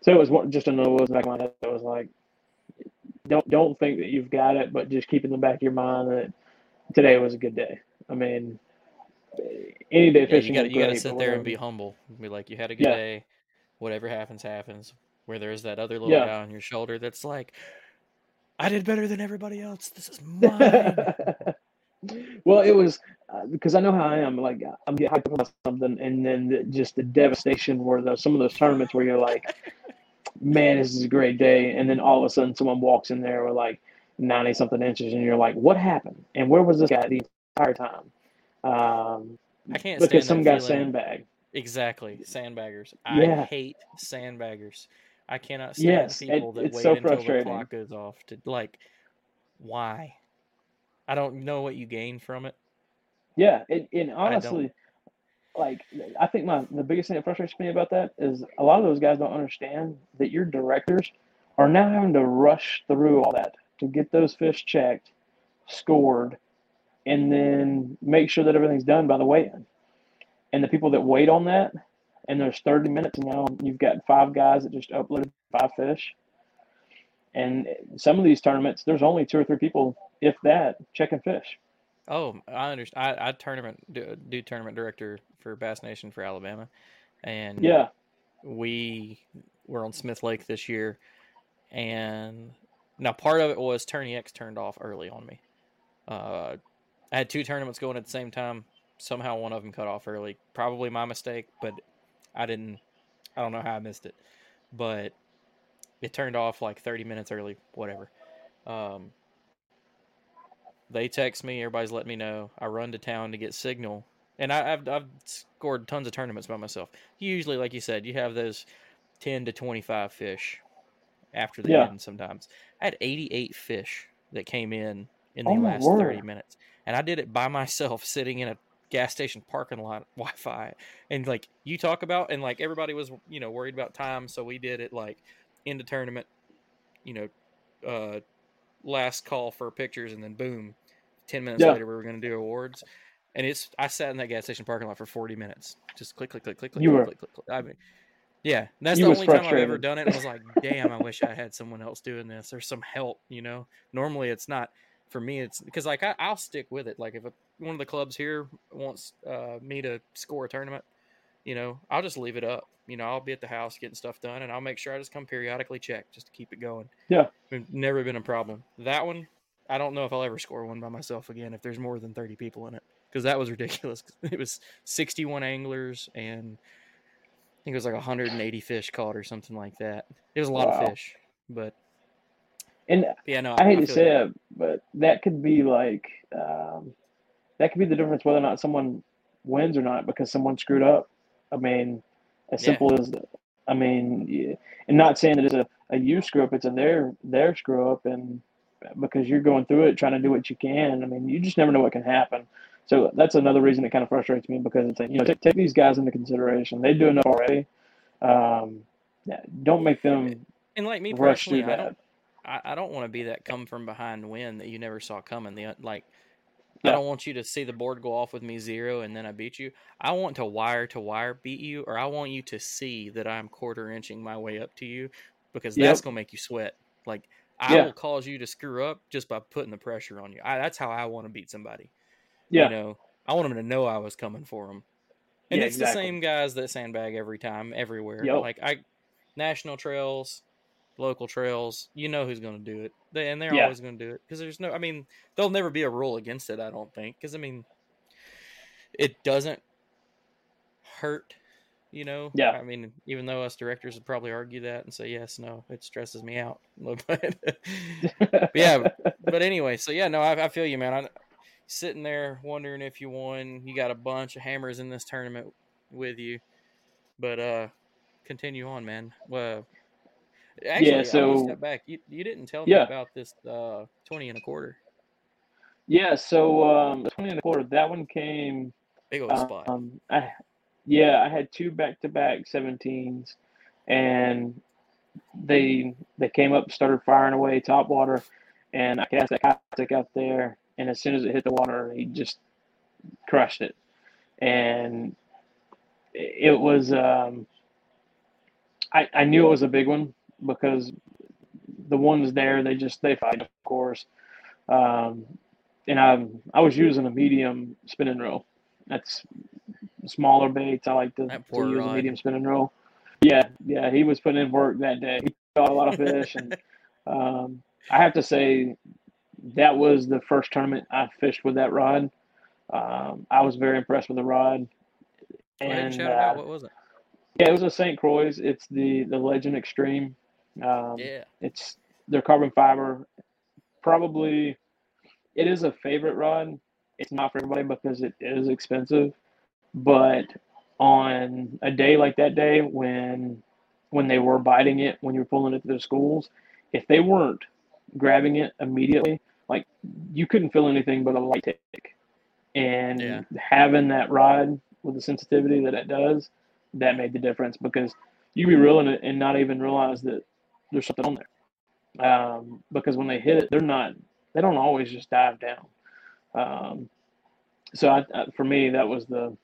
So it was just another was back in my head. It was like, don't don't think that you've got it, but just keep in the back of your mind that today was a good day. I mean, any day Yeah, you fishing is you got to sit there and be humble. Be like, you had a good Yeah. day. Whatever happens, happens. Where there's that other little Yeah. guy on your shoulder that's like, I did better than everybody else. This is mine. well, it was uh, because I know how I am. Like I'm getting hyped about something, and then the, just the devastation where the, some of those tournaments where you're like, "Man, this is a great day," and then all of a sudden someone walks in there with like ninety something inches, and you're like, "What happened? And where was this guy the entire time?" Um, I can't because stand some guy sandbagged. Exactly. Sandbaggers. I Yeah. hate sandbaggers. I cannot stand Yes, it- people that it's wait so until the clock goes off to like why? I don't know what you gain from it. Yeah, and, and honestly, like I think my the biggest thing that frustrates me about that is a lot of those guys don't understand that your directors are now having to rush through all that to get those fish checked, scored, and then make sure that everything's done by the weigh-in. And the people that wait on that, and there's 30 minutes, and now you've got five guys that just uploaded five fish. And some of these tournaments, there's only two or three people, if that, checking fish. Oh, I understand. I, I tournament do, do tournament director for Bass Nation for Alabama, and Yeah. we were on Smith Lake this year, and now part of it was TourneyX turned off early on me. Uh, I had two tournaments going at the same time. Somehow one of them cut off early. Probably my mistake, but I didn't. I don't know how I missed it, but it turned off like 30 minutes early. Whatever. Um, they text me. Everybody's letting me know. I run to town to get signal, and I, I've I've scored tons of tournaments by myself. Usually, like you said, you have those 10 to 25 fish after the Yeah. end. Sometimes I had 88 fish that came in in the Oh, last 30 minutes, and I did it by myself, sitting in a gas station parking lot Wi-Fi, and like you talk about, and like everybody was you know worried about time, so we did it like in the tournament, you know, uh, last call for pictures, and then boom, 10 minutes Yeah. later we were going to do awards. And it's I sat in that gas station parking lot for 40 minutes. Just click, click, click, click, click, You were- click, click, click. I mean, yeah, that's the only time I've ever done it. I was like, damn, I wish I had someone else doing this or some help. You know, normally it's not for me. It's because like I, I'll stick with it. Like if a, one of the clubs here wants uh, me to score a tournament, you know, I'll just leave it up. You know, I'll be at the house getting stuff done, and I'll make sure I just come periodically check just to keep it going. Yeah. It's never been a problem. That one, I don't know if I'll ever score one by myself again if there's more than 30 people in it because that was ridiculous. It was 61 anglers and I think it was like 180 fish caught or something like that. It was a lot Wow. of fish, but And yeah, no, I hate to say it, but that could be like um, that could be the difference whether or not someone wins or not because someone screwed up. I mean, as Yeah. simple as I mean, yeah, and not saying that it's a, a you screw up, it's a their their screw up, and because you're going through it trying to do what you can. I mean, you just never know what can happen. So that's another reason it kind of frustrates me because it's like you know take, take these guys into consideration. They do enough already. Um, don't make them and like me rush personally, I don't I, I don't want to be that come from behind win that you never saw coming. The like Yeah. I don't want you to see the board go off with me zero and then I beat you. I want to wire to wire beat you, or I want you to see that I'm quarter inching my way up to you because Yep. that's gonna make you sweat. Like I Yeah. will cause you to screw up just by putting the pressure on you. I, that's how I want to beat somebody. Yeah, You know, I want them to know I was coming for them. And Yeah, it's exactly. the same guys that sandbag every time, everywhere. Yep. Like I, national trails, local trails, you know who's going to do it, they, and they're Yeah. always going to do it because there's no. I mean, there'll never be a rule against it. I don't think because I mean, it doesn't hurt. You know. Yeah. I mean, even though us directors would probably argue that and say yes, no, it stresses me out. But but yeah, but anyway, so yeah, no, I, I feel you, man. I sitting there wondering if you won. You got a bunch of hammers in this tournament with you, but uh, continue on, man. Well, actually, I so- step back. You you didn't tell me about this uh twenty and a quarter yeah. So um, twenty and a quarter, that one came big old spot. Um, I, yeah, I had two back-to-back 17s, and they they came up, started firing away top water, and I cast that Cossack out there, and as soon as it hit the water, he just crushed it, and it it was um, I I knew it was a big one because the ones there they just they fight of course, um, and I I was using a medium spinning reel. That's smaller baits. I like to, to use a rod. medium spinning reel. Yeah, yeah, he was putting in work that day. He caught a lot of fish, and um, I have to say that was the first tournament I fished with that rod. Um, I was very impressed with the rod, and and shout it out. uh, What was it? yeah, it was a St. Croix. It's the the Legend Extreme. Um, Yeah, it's their carbon fiber. Probably, it is a favorite rod. It's not for everybody because it is expensive. But on a day like that day when when they were biting it, when you were pulling it to the schools, if they weren't grabbing it immediately, like you couldn't feel anything but a light tick. And Yeah. having that rod with the sensitivity that it does, that made the difference because you'd be reeling it and not even realize that there's something on there. Um, because when they hit it, they're not, they don't always just dive down. Um, so I, I, for me, that was the,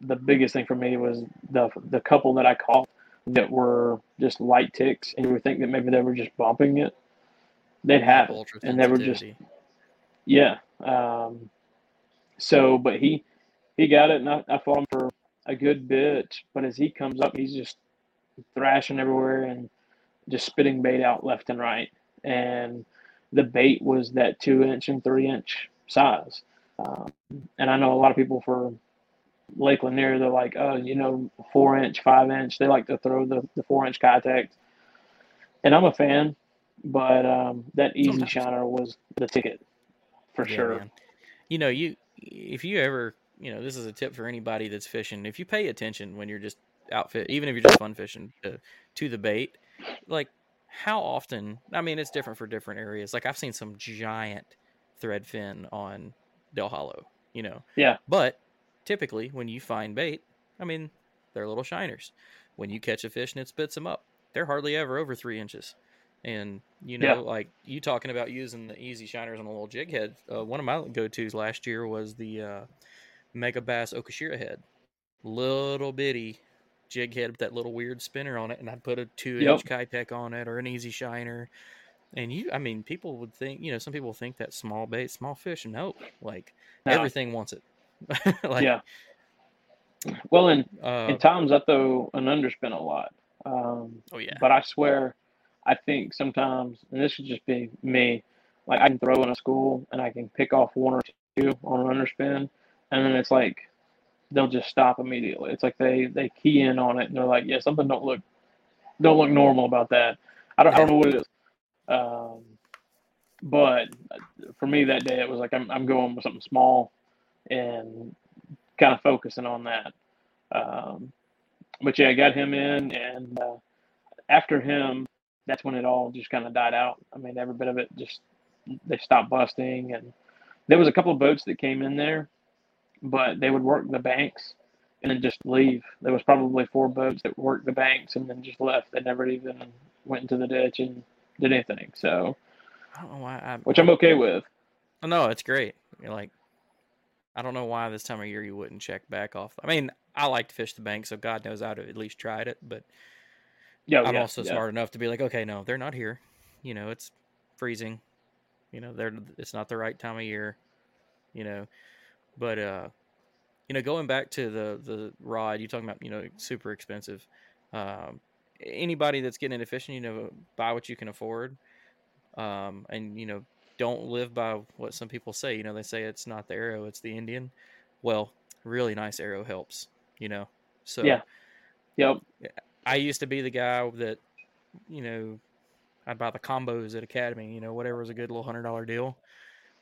the biggest thing for me was the, the couple that I caught that were just light ticks and you would think that maybe they were just bumping it. They'd have it and they were just, yeah. Um, so, but he, he got it and I, I fought him for a good bit, but as he comes up, he's just thrashing everywhere and just spitting bait out left and right. And the bait was that two inch and three inch size. Um, and I know a lot of people for Lake Lanier, they're like, oh, you know, four inch, five inch. They like to throw the, the four inch contact. And I'm a fan, but um, that easy Sometimes. shiner was the ticket for Yeah, sure. man. You know, you if you ever, you know, this is a tip for anybody that's fishing. If you pay attention when you're just outfit, even if you're just fun fishing to, to the bait, like how often? I mean, it's different for different areas. Like I've seen some giant thread fin on Dale Hollow, you know. Yeah. But typically, when you find bait, I mean, they're little shiners. When you catch a fish and it spits them up, they're hardly ever over three inches. And you know, Yeah. like you talking about using the easy shiners on a little jig head. Uh, one of my go tos last year was the uh, Megabass Okashira head, little bitty jig head with that little weird spinner on it, and I'd put a two inch Keitech on it or an easy shiner. And you, I mean, people would think, you know, some people think that small bait, small fish. No, like No. everything wants it. like, yeah. Well, and Uh, in times I throw an underspin a lot. Um, oh yeah. But I swear, I think sometimes, and this should just be me, like I can throw in a school and I can pick off one or two on an underspin, and then it's like they'll just stop immediately. It's like they they key in on it and they're like, yeah, something don't look don't look normal about that. I don't, I don't know what it is. Um, but for me that day, it was like I'm I'm going with something small and kind of focusing on that. Um, but yeah, I got him in, and uh, after him, that's when it all just kind of died out. I mean, every bit of it just they stopped busting, and there was a couple of boats that came in there, but they would work the banks and then just leave. There was probably four boats that worked the banks and then just left. They never even went into the ditch and did anything. So, I don't know why. I, which I'm okay with. No, it's great. You're like, I don't know why this time of year you wouldn't check back off. I mean, I like to fish the bank, so God knows I'd have at least tried it. But Yeah, I'm yeah, also yeah. smart enough to be like, okay, no, they're not here. You know, it's freezing. You know, they're it's not the right time of year. You know, but uh, you know, going back to the the rod, you talking about, you know, super expensive. Um, anybody that's getting into fishing, you know, buy what you can afford. Um, and you know, don't live by what some people say. You know, they say it's not the arrow, it's the Indian. Well, really nice arrow helps. You know, so Yeah. Yep. I used to be the guy that, you know, I'd buy the combos at Academy, you know, whatever was a good little hundred dollar deal.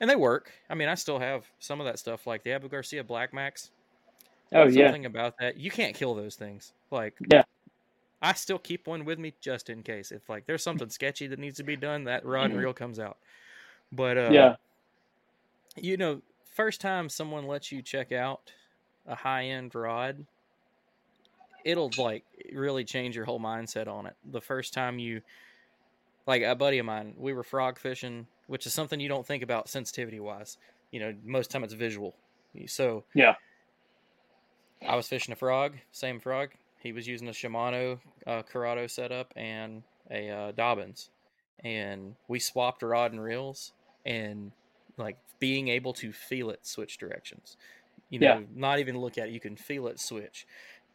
And they work. I mean, I still have some of that stuff like the Abu Garcia Black Max. Oh yeah. Something about that. You can't kill those things. Like Yeah. I still keep one with me just in case. If like there's something sketchy that needs to be done, that rod and reel comes out. But uh. Yeah. you know, first time someone lets you check out a high end rod, it'll like really change your whole mindset on it. The first time you, like a buddy of mine, we were frog fishing, which is something you don't think about sensitivity wise. You know, most time it's visual. So Yeah. I was fishing a frog, same frog. He was using a Shimano uh, Curado setup and a uh, Dobyns, and we swapped rod and reels, and like being able to feel it switch directions. You know, Yeah. not even look at it, you can feel it switch.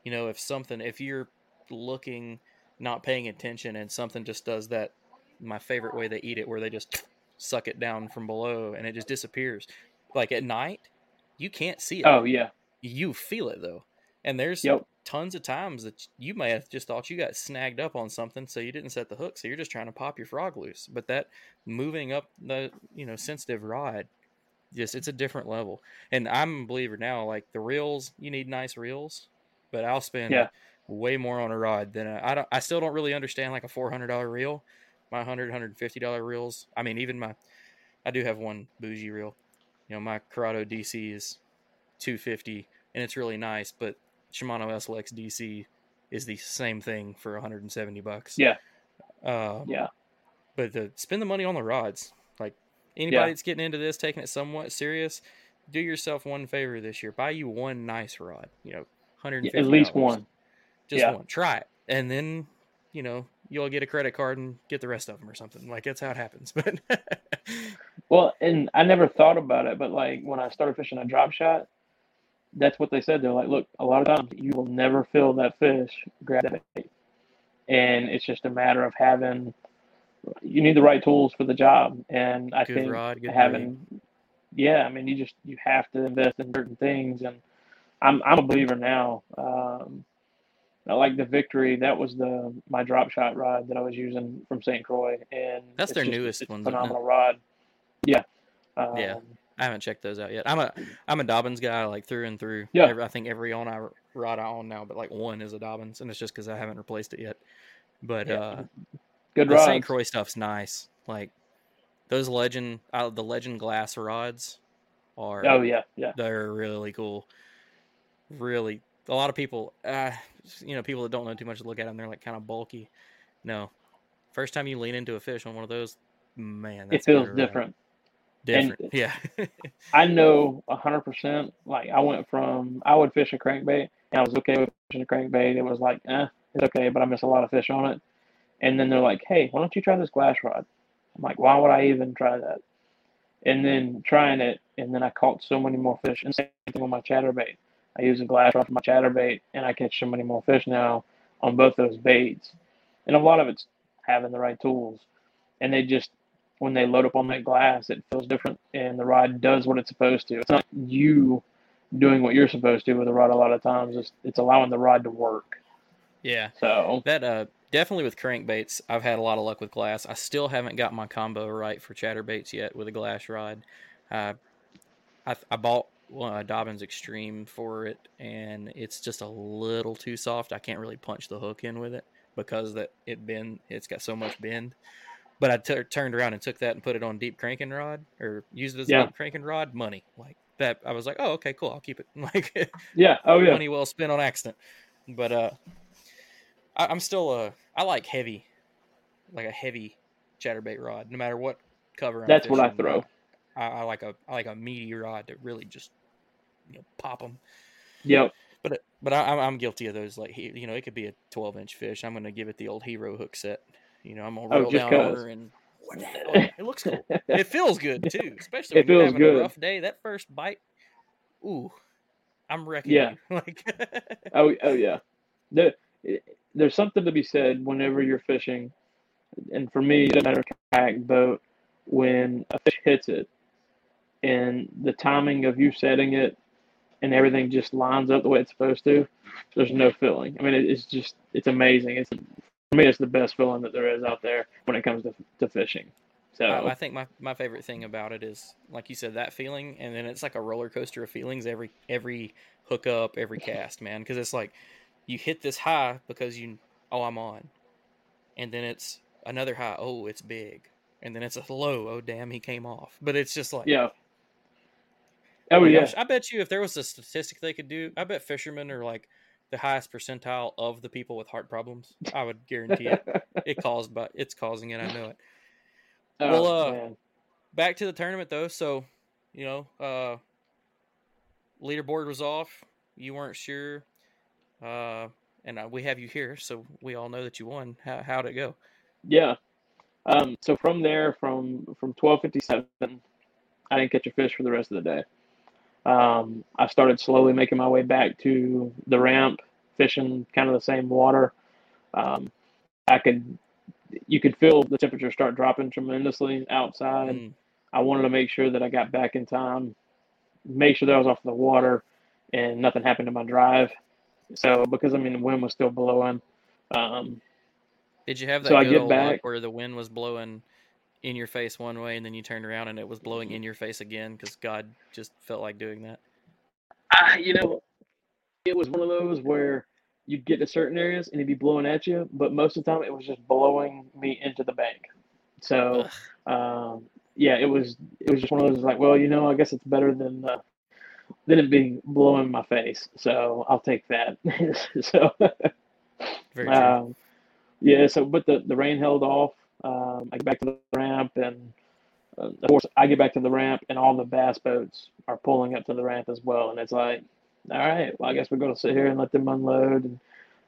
You know, if something, if you're looking, not paying attention, and something just does that, my favorite way they eat it, where they just suck it down from below and it just disappears. Like at night, you can't see it Oh yeah. you feel it though. And there's Yep. Tons of times that you may have just thought you got snagged up on something, so you didn't set the hook, so you're just trying to pop your frog loose. But that moving up the you know sensitive rod, just it's a different level. And I'm a believer now. Like the reels, you need nice reels, but I'll spend Yeah. way more on a rod than a, I don't. I still don't really understand like a four hundred dollar reel. My 100 150 dollar reels. I mean, even my I do have one bougie reel. You know, my Curado DC is 250 and it's really nice, but Shimano SLX DC is the same thing for 170 bucks. Yeah. Uh, Yeah. but the spend the money on the rods. Like anybody Yeah. that's getting into this, taking it somewhat serious, do yourself one favor this year. Buy you one nice rod. You know, 150 At least one. Just Yeah. one. Try it, and then you know you'll get a credit card and get the rest of them or something. Like that's how it happens. But Well, and I never thought about it, but like when I started fishing a drop shot, that's what they said. They're like, look, a lot of times you will never feel that fish grab that bait. And it's just a matter of having, you need the right tools for the job. And I Good think rod, having, yeah, I mean, you just, you have to invest in certain things. And I'm, I'm a believer now. Um, I like the victory. That was the my drop shot rod that I was using from St. Croix, and That's their just- newest it's a ones, isn't it? Phenomenal rod. Yeah. Um, Yeah. I haven't checked those out yet. I'm a I'm a Dobyns guy, like through and through. Yeah. Every, I think every on I rod I own now, but like one is a Dobyns, and it's just because I haven't replaced it yet. But Yeah. uh, Good the. St. Croix stuff's nice. Like those legend, uh, the legend glass rods are. Oh yeah, yeah. they're really cool. Really, a lot of people, uh, you know, people that don't know too much look at them. They're like kind of bulky. No, first time you lean into a fish on one of those, man, It that's a good feels different. Different, And- yeah. I know a hundred percent. Like I went from I would fish a crankbait and I was okay with fishing a crankbait. It was like, eh, it's okay, but I miss a lot of fish on it. And then they're like, hey, why don't you try this glass rod? I'm like, why would I even try that? And then trying it, and then I caught so many more fish. And same thing with my chatterbait. I use a glass rod for my chatterbait, and I catch so many more fish now on both those baits. And a lot of it's having the right tools. And they just, when they load up on that glass, it feels different, and the rod does what it's supposed to. It's not you doing what you're supposed to with the rod. A lot of times, it's it's allowing the rod to work. yeah. So That uh definitely with crankbaits, I've had a lot of luck with glass. I still haven't got my combo right for chatterbaits yet with a glass rod. Uh, I I bought well, a Dobyns Extreme for it, and it's just a little too soft. I can't really punch the hook in with it because that it bend. It's got so much bend. But I t- turned around and took that and put it on deep cranking rod or used it as Yeah. a deep cranking rod. Money like that. I was like, oh, okay, cool. I'll keep it. Like Yeah. Oh yeah. money well spent on accident. But uh, I, I'm still uh, I like heavy, like a heavy chatterbait rod, no matter what cover. I'm That's what I throw. I, I like a I like a meaty rod to really just you know pop them. Yep. But but I, I'm I'm guilty of those. Like you know, it could be a 12 inch fish. I'm gonna give it the old hero hook set. You know, I'm gonna Oh, roll just down 'cause. over and it looks cool. It feels good too, especially It when you're feels having a good. rough day. That first bite, ooh, I'm wrecking Yeah. Like Oh, oh yeah. There, there's something to be said whenever you're fishing, and for me, it doesn't matter kayak, boat, when a fish hits it, and the timing of you setting it, and everything just lines up the way it's supposed to. There's no feeling. I mean, it, it's just it's amazing. It's for me, it's the best feeling that there is out there when it comes to to fishing. So I, I think my, my favorite thing about it is, like you said, that feeling, and then it's like a roller coaster of feelings every every hookup, every cast, man. Because it's like you hit this high because you, oh, I'm on, and then it's another high, oh, it's big, and then it's a low, oh, damn, he came off. But it's just like, yeah. Oh like, yeah. I'm s- I bet you if there was a statistic they could do, I bet fishermen are like the highest percentile of the people with heart problems. I would guarantee it. It caused, but it's causing it. I know it. Oh, well, uh, man. back to the tournament though. So, you know, uh, leaderboard was off. You weren't sure, uh, and uh, we have you here, so we all know that you won. How how'd it go? Yeah. Um, so from there, from from twelve fifty seven, I didn't catch a fish for the rest of the day. Um, I started slowly making my way back to the ramp, fishing kind of the same water. Um, I could, you could feel the temperature start dropping tremendously outside. Mm, I wanted to make sure that I got back in time, make sure that I was off the water, and nothing happened to my drive. So because I mean the wind was still blowing, um, Did you have that So I get back- where the wind was blowing in your face one way, and then you turned around and it was blowing in your face again because God just felt like doing that? I, you know, it was one of those where you'd get to certain areas and it'd be blowing at you, but most of the time it was just blowing me into the bank. So, um, yeah, it was it was just one of those like, well, you know, I guess it's better than uh, than it being blowing my face. So I'll take that. so, um, yeah. So, but the the rain held off. Um, I get back to the ramp and. Uh, of course, I get back to the ramp, and all the bass boats are pulling up to the ramp as well. And it's like, all right, well, I guess we're going to sit here and let them unload and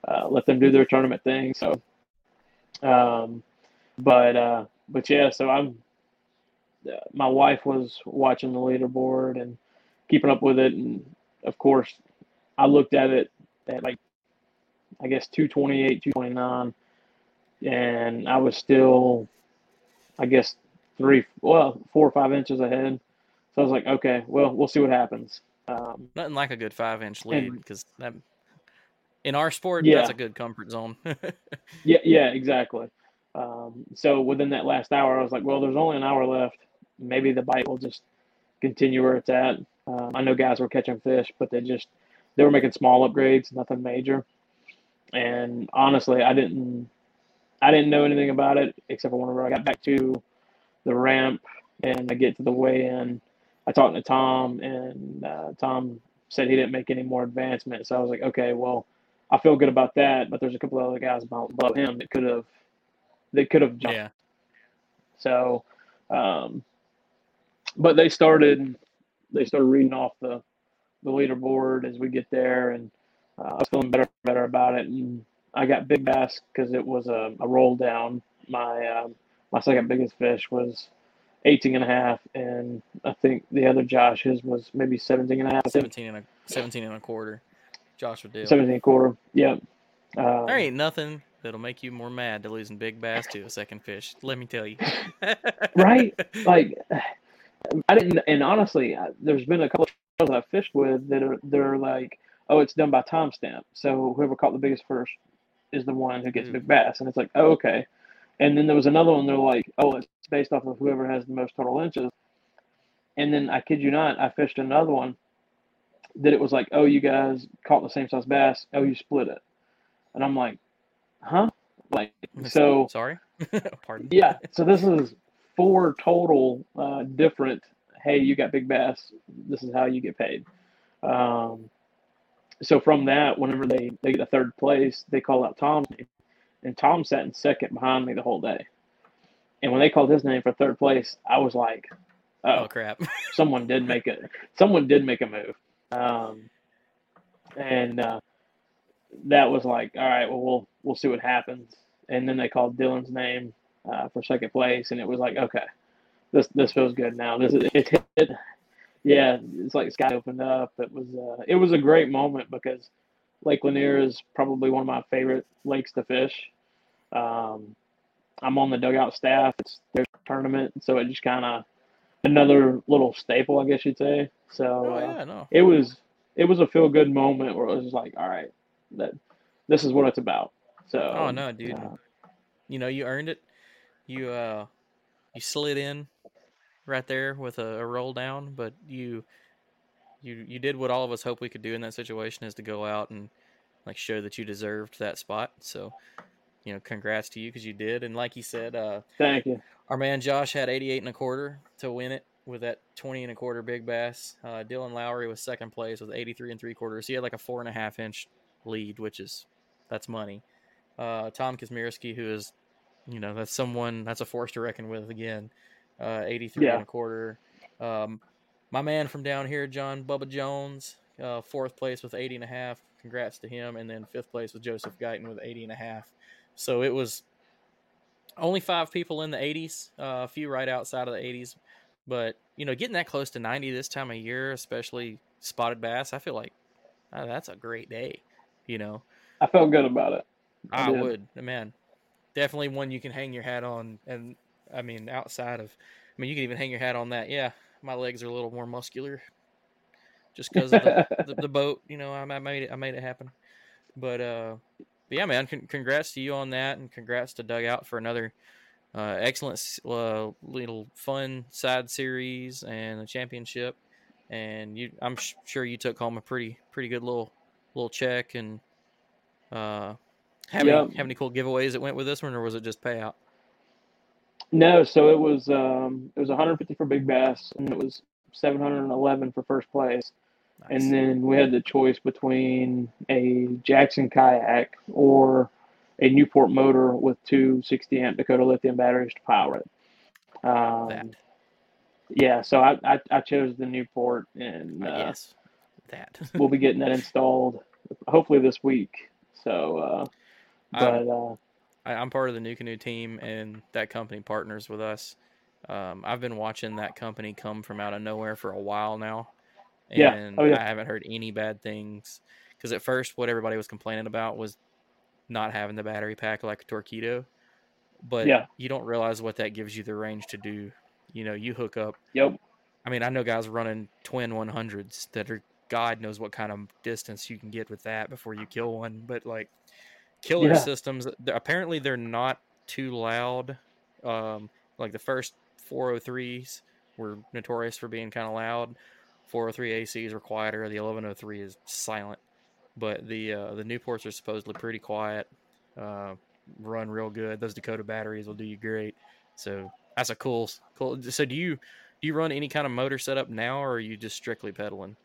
uh, let them do their tournament thing. So, um, but uh, but yeah, so I'm. Uh, my wife was watching the leaderboard and keeping up with it, and of course, I looked at it at like, I guess 228, 229, and I was still, I guess three, well, four or five inches ahead. So I was like, okay, well, we'll see what happens. Um, Nothing like a good five inch lead because that in our sport Yeah. that's a good comfort zone. Yeah, yeah, exactly. Um, so within that last hour, I was like, well, there's only an hour left. Maybe the bite will just continue where it's at. Um, I know guys were catching fish, but they just they were making small upgrades, nothing major. And honestly, I didn't I didn't know anything about it except for whenever I got back to the ramp and I get to the weigh-in. I talked to Tom, and uh, Tom said he didn't make any more advancement. So I was like, okay, well, I feel good about that, but there's a couple of other guys above above him that could have that could have jumped. yeah. So, um, but they started they started reading off the the leaderboard as we get there, and uh, I was feeling better better about it. And I got big bass because it was a, a roll down. My um, my second biggest fish was 18 and a half, and I think the other Josh his was maybe 17 and a half. 17 and a 17 and a quarter. Joshua Dale. 17 and a quarter. Yep. Um, There ain't nothing that'll make you more mad than losing big bass to a second fish. Let me tell you. Right? like I didn't, and honestly, I- there's been a couple of shows I've fished with that are they're like, oh, it's done by timestamp. So whoever caught the biggest first is the one who gets Mm. big bass, and it's like, oh, okay. And then there was another one. They're like, oh, it's based off of whoever has the most total inches. And then I kid you not, I fished another one, that it was like, oh, you guys caught the same size bass. Oh, you split it. And I'm like, huh? Like, so. Sorry. Pardon. Yeah. So this is four total uh, different. Hey, you got big bass. This is how you get paid. Um, so from that, whenever they they get a third place, they call out Tom's name, and Tom sat in second behind me the whole day. And when they called his name for third place, I was like, Oh, "Oh, crap. someone did make it. Someone did make a move." Um, and uh, that was like, "All right, well, we'll we'll see what happens." And then they called Dylan's name uh, for second place, and it was like, "Okay, this this feels good now. This is it hit." Yeah, it's like sky opened up. It was uh, it was a great moment because Lake Lanier is probably one of my favorite lakes to fish. Um, I'm on the dugout staff. It's their tournament, so it just kind of another little staple, I guess you'd say. So Oh uh, yeah, no. it was it was a feel good moment where it was like, all right, that this is what it's about. So Oh no, dude. uh, You know, you earned it. You uh you slid in right there with a, a roll down, but you you you did what all of us hope we could do in that situation is to go out and like show that you deserved that spot. So, you know, congrats to you because you did. And like you said, uh thank you. our man Josh had 88 and a quarter to win it with that 20 and a quarter big bass. Uh, Dylan Lowry was second place with 83 and three quarters. He had like a four and a half inch lead, which is that's money. Uh, Tom Kazmierski, who is, you know, that's someone that's a force to reckon with again. Uh, 83 Yeah. and a quarter. Um, my man from down here, John Bubba Jones, uh, fourth place with 80 and a half. Congrats to him. And then fifth place with Joseph Guyton with 80 and a half. So it was only five people in the 80s, uh, a few right outside of the 80s. But, you know, getting that close to 90 this time of year, especially spotted bass, I feel like uh, that's a great day, you know. I felt good about it. I did. would, man. Definitely one you can hang your hat on, and I mean, outside of, I mean, you can even hang your hat on that. Yeah, my legs are a little more muscular, just because of the, the, the boat. You know, I, I made it. I made it happen. But uh, but yeah, man. Con- congrats to you on that, and congrats to Dugout for another uh, excellent, uh, little fun side series and a championship. And you, I'm sh- sure you took home a pretty pretty good little little check and. Uh, have Yeah. any have any cool giveaways that went with this one, or was it just payout? No, so it was um, it was 150 for big bass, and it was 711 for first place. Nice. And then we had the choice between a Jackson kayak or a Newport motor with two 60 amp Dakota lithium batteries to power it. Um, Yeah, so I, I, I chose the Newport, and Uh, yes, that. we'll be getting that installed hopefully this week. So, uh, I'm- but uh, I, I'm part of the NuCanoe team, and that company partners with us. Um, I've been watching that company come from out of nowhere for a while now, Yeah. and Oh, yeah. I haven't heard any bad things. Because at first, what everybody was complaining about was not having the battery pack like a Torqeedo, but Yeah. you don't realize what that gives you the range to do. You know, you hook up. yep, I mean, I know guys running twin 100s that are God knows what kind of distance you can get with that before you kill one. But like killer Yeah. systems, apparently they're not too loud. Um, like the first 403s were notorious for being kind of loud. 403 ACs are quieter. The 1103 is silent. But the uh, the Newports are supposedly pretty quiet. Uh, run real good. Those Dakota batteries will do you great. So that's a cool cool. So do you do you run any kind of motor setup now, or are you just strictly pedaling?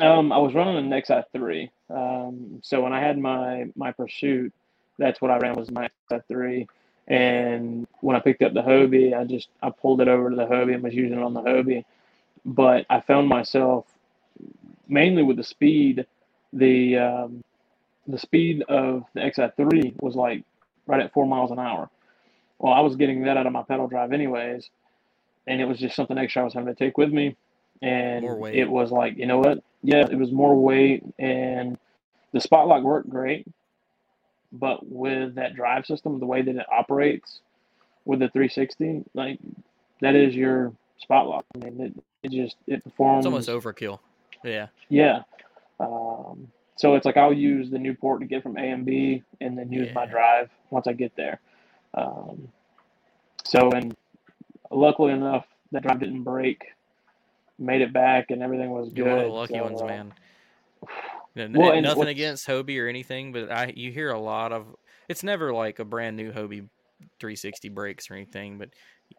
Um, I was running an XI three. Um, so when I had my my pursuit, that's what I ran was my XI three. And when I picked up the Hobie, I just I pulled it over to the Hobie and was using it on the Hobie. But I found myself mainly with the speed, the um, the speed of the XI three was like right at four miles an hour. Well, I was getting that out of my pedal drive anyways, and it was just something extra I was having to take with me. And it was like, you know what? Yeah, it was more weight, and the spot lock worked great. But with that drive system, the way that it operates with the 360, like that is your spot lock. I mean, it, it just it performs. It's almost overkill. Yeah. Yeah. Um, so it's like I'll use the Newport to get from A and B, and then use my drive once I get there. Um, so and luckily enough, that drive didn't break made it back and everything was good. You're one of the lucky so, ones, uh, man. Well, and nothing against Hobie or anything, but I you hear a lot of it's never like a brand new Hobie 360 brakes or anything, but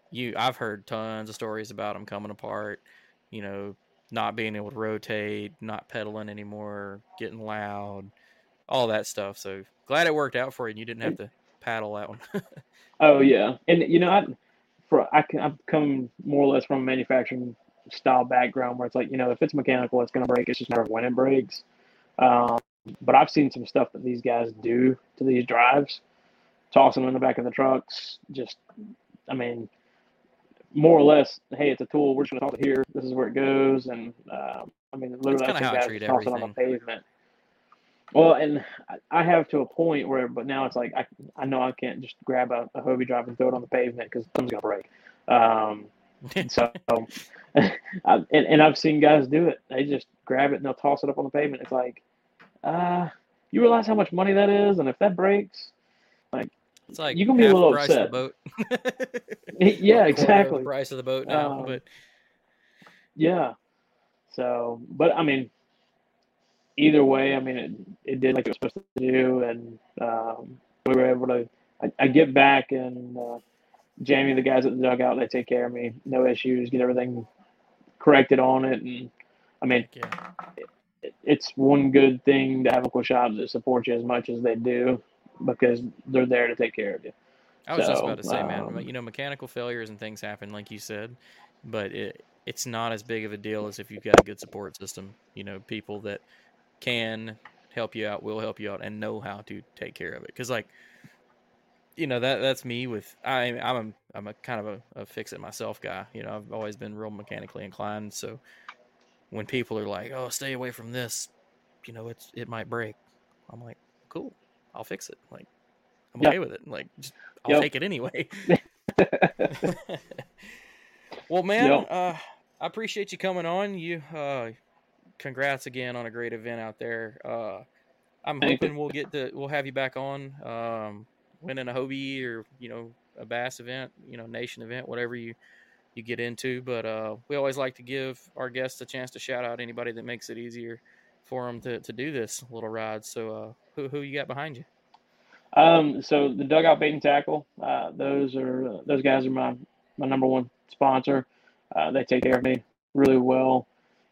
you I've heard tons of stories about them coming apart, you know, not being able to rotate, not pedaling anymore, getting loud, all that stuff. So glad it worked out for you and you didn't have to paddle that one. Oh yeah, and you know, I for I can I've come more or less from a manufacturing style background where it's like you know if it's mechanical, it's gonna break. It's just a matter of when it breaks. Um, but I've seen some stuff that these guys do to these drives, tossing them in the back of the trucks. Just, I mean, more or less, hey, it's a tool. We're just gonna toss it here. This is where it goes, and um, I mean, literally, how I guys treat on the pavement. Well, and I- I have to a point where, but now it's like I, I know I can't just grab a, a Hobie drive and throw it on the pavement because something's gonna break. Um, so, and, and I've seen guys do it. They just grab it and they'll toss it up on the pavement. It's like, uh, you realize how much money that is, and if that breaks, like, it's like You can be a little of the boat. yeah, exactly. The price of the boat now, Um, but Yeah. So, but I mean, either way, I mean, it, it did like it was supposed to do, and um, we were able to. I, I get back, and uh, Jamie, the guys at the dugout, they take care of me, no issues, get everything corrected on it, and I mean, yeah. it, it's one good thing to have a shop that supports you as much as they do, because they're there to take care of you. I was just about to say, man, um, you know, mechanical failures and things happen, like you said, but it it's not as big of a deal as if you've got a good support system. You know, people that can help you out, will help you out, and know how to take care of it. Because, like, you know, that that's me with I I'm a, I'm a kind of a, a fix it myself guy. You know, I've always been real mechanically inclined. So when people are like, "Oh, stay away from this," you know, it's it might break. I'm like, cool, I'll fix it. Like, I'm Yep. okay with it. Like, just, I'll Yep. take it anyway. well, man, Yep. uh, I appreciate you coming on. You, uh, congrats again on a great event out there. Uh, I'm Thank you. hoping we'll get to we'll have you back on, um, winning a Hobie or you know a bass event, you know nation event, whatever you you get into. But uh, we always like to give our guests a chance to shout out anybody that makes it easier for them to, to do this little ride. So uh, who who you got behind you? Um, so the dugout bait and tackle, uh, those are those guys are my my number one sponsor. Uh, they take care of me really well.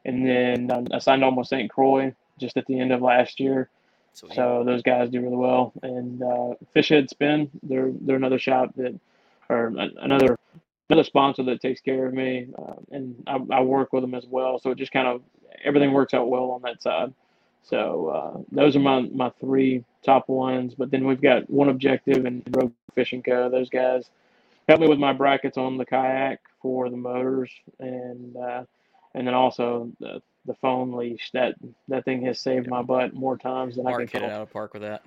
And then um, I signed on with St. Croix just at the end of last year. Sweet. So those guys do really well. And uh, Fishhead Spin, they're they're another shop that, or another another sponsor that takes care of me, uh, and I, I work with them as well. So it just kind of everything works out well on that side. So uh, those are my my three top ones. But then we've got One Objective and Rogue Fishing Co. Those guys help me with my brackets on the kayak for the motors, and uh, and then also the the phone leash. That that thing has saved my butt more times than I can hit it count. out of park with that.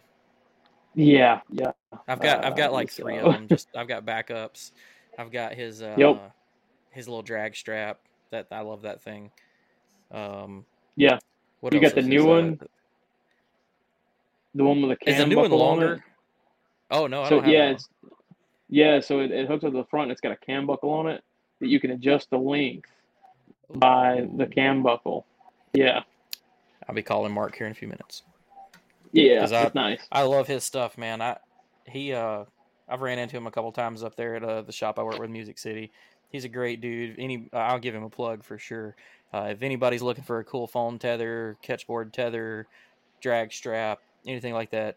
Yeah, yeah. I've got I've got Uh, like three so- of them. Just I've got backups. I've got his uh Yep. his little drag strap. That I love that thing. Um, Yeah. what You got the new uh, one? The one with the cam Is the new one buckle on longer? Oh no, I So don't have yeah, it's yeah. So it, it hooks up to the front. It's got a cam buckle on it that you can adjust the length. By the cam buckle. Yeah, I'll be calling Mark here in a few minutes. yeah, it's I- nice. I love his stuff, man. I he uh I've ran into him a couple times up there at uh, the shop I work with, Music City. He's a great dude. Any I'll give him a plug for sure. Uh, if anybody's looking for a cool phone tether, catchboard tether, drag strap, anything like that,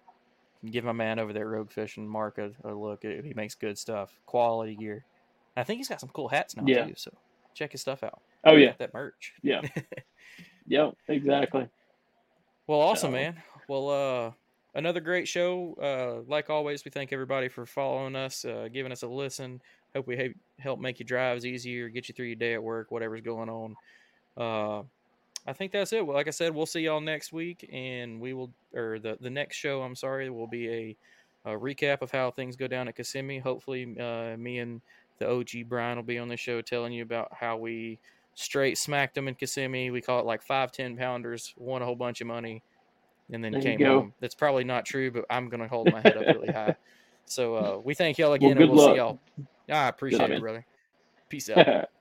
give my man over there at Rogue Fishing Mark a, a look. He makes good stuff, quality gear. I think he's got some cool hats now Yeah. too. So check his stuff out. Oh yeah, that merch. yeah, yep, exactly. Well, awesome, So- man. Well, uh, another great show. Uh, like always, we thank everybody for following us, uh, giving us a listen. Hope we ha- help make your drives easier, get you through your day at work, whatever's going on. Uh, I think that's it. Well, like I said, we'll see y'all next week, and we will, or the the next show. I'm sorry, will be a, a recap of how things go down at Kissimmee. Hopefully, uh, me and the OG Brian will be on the show telling you about how we straight smacked them in Kissimmee. We call it like five ten pounders, won a whole bunch of money, and then There came home. That's probably not true, but I'm gonna hold my head up really high. So uh, we thank y'all again, good and we'll see y'all. I appreciate it, brother. Peace out.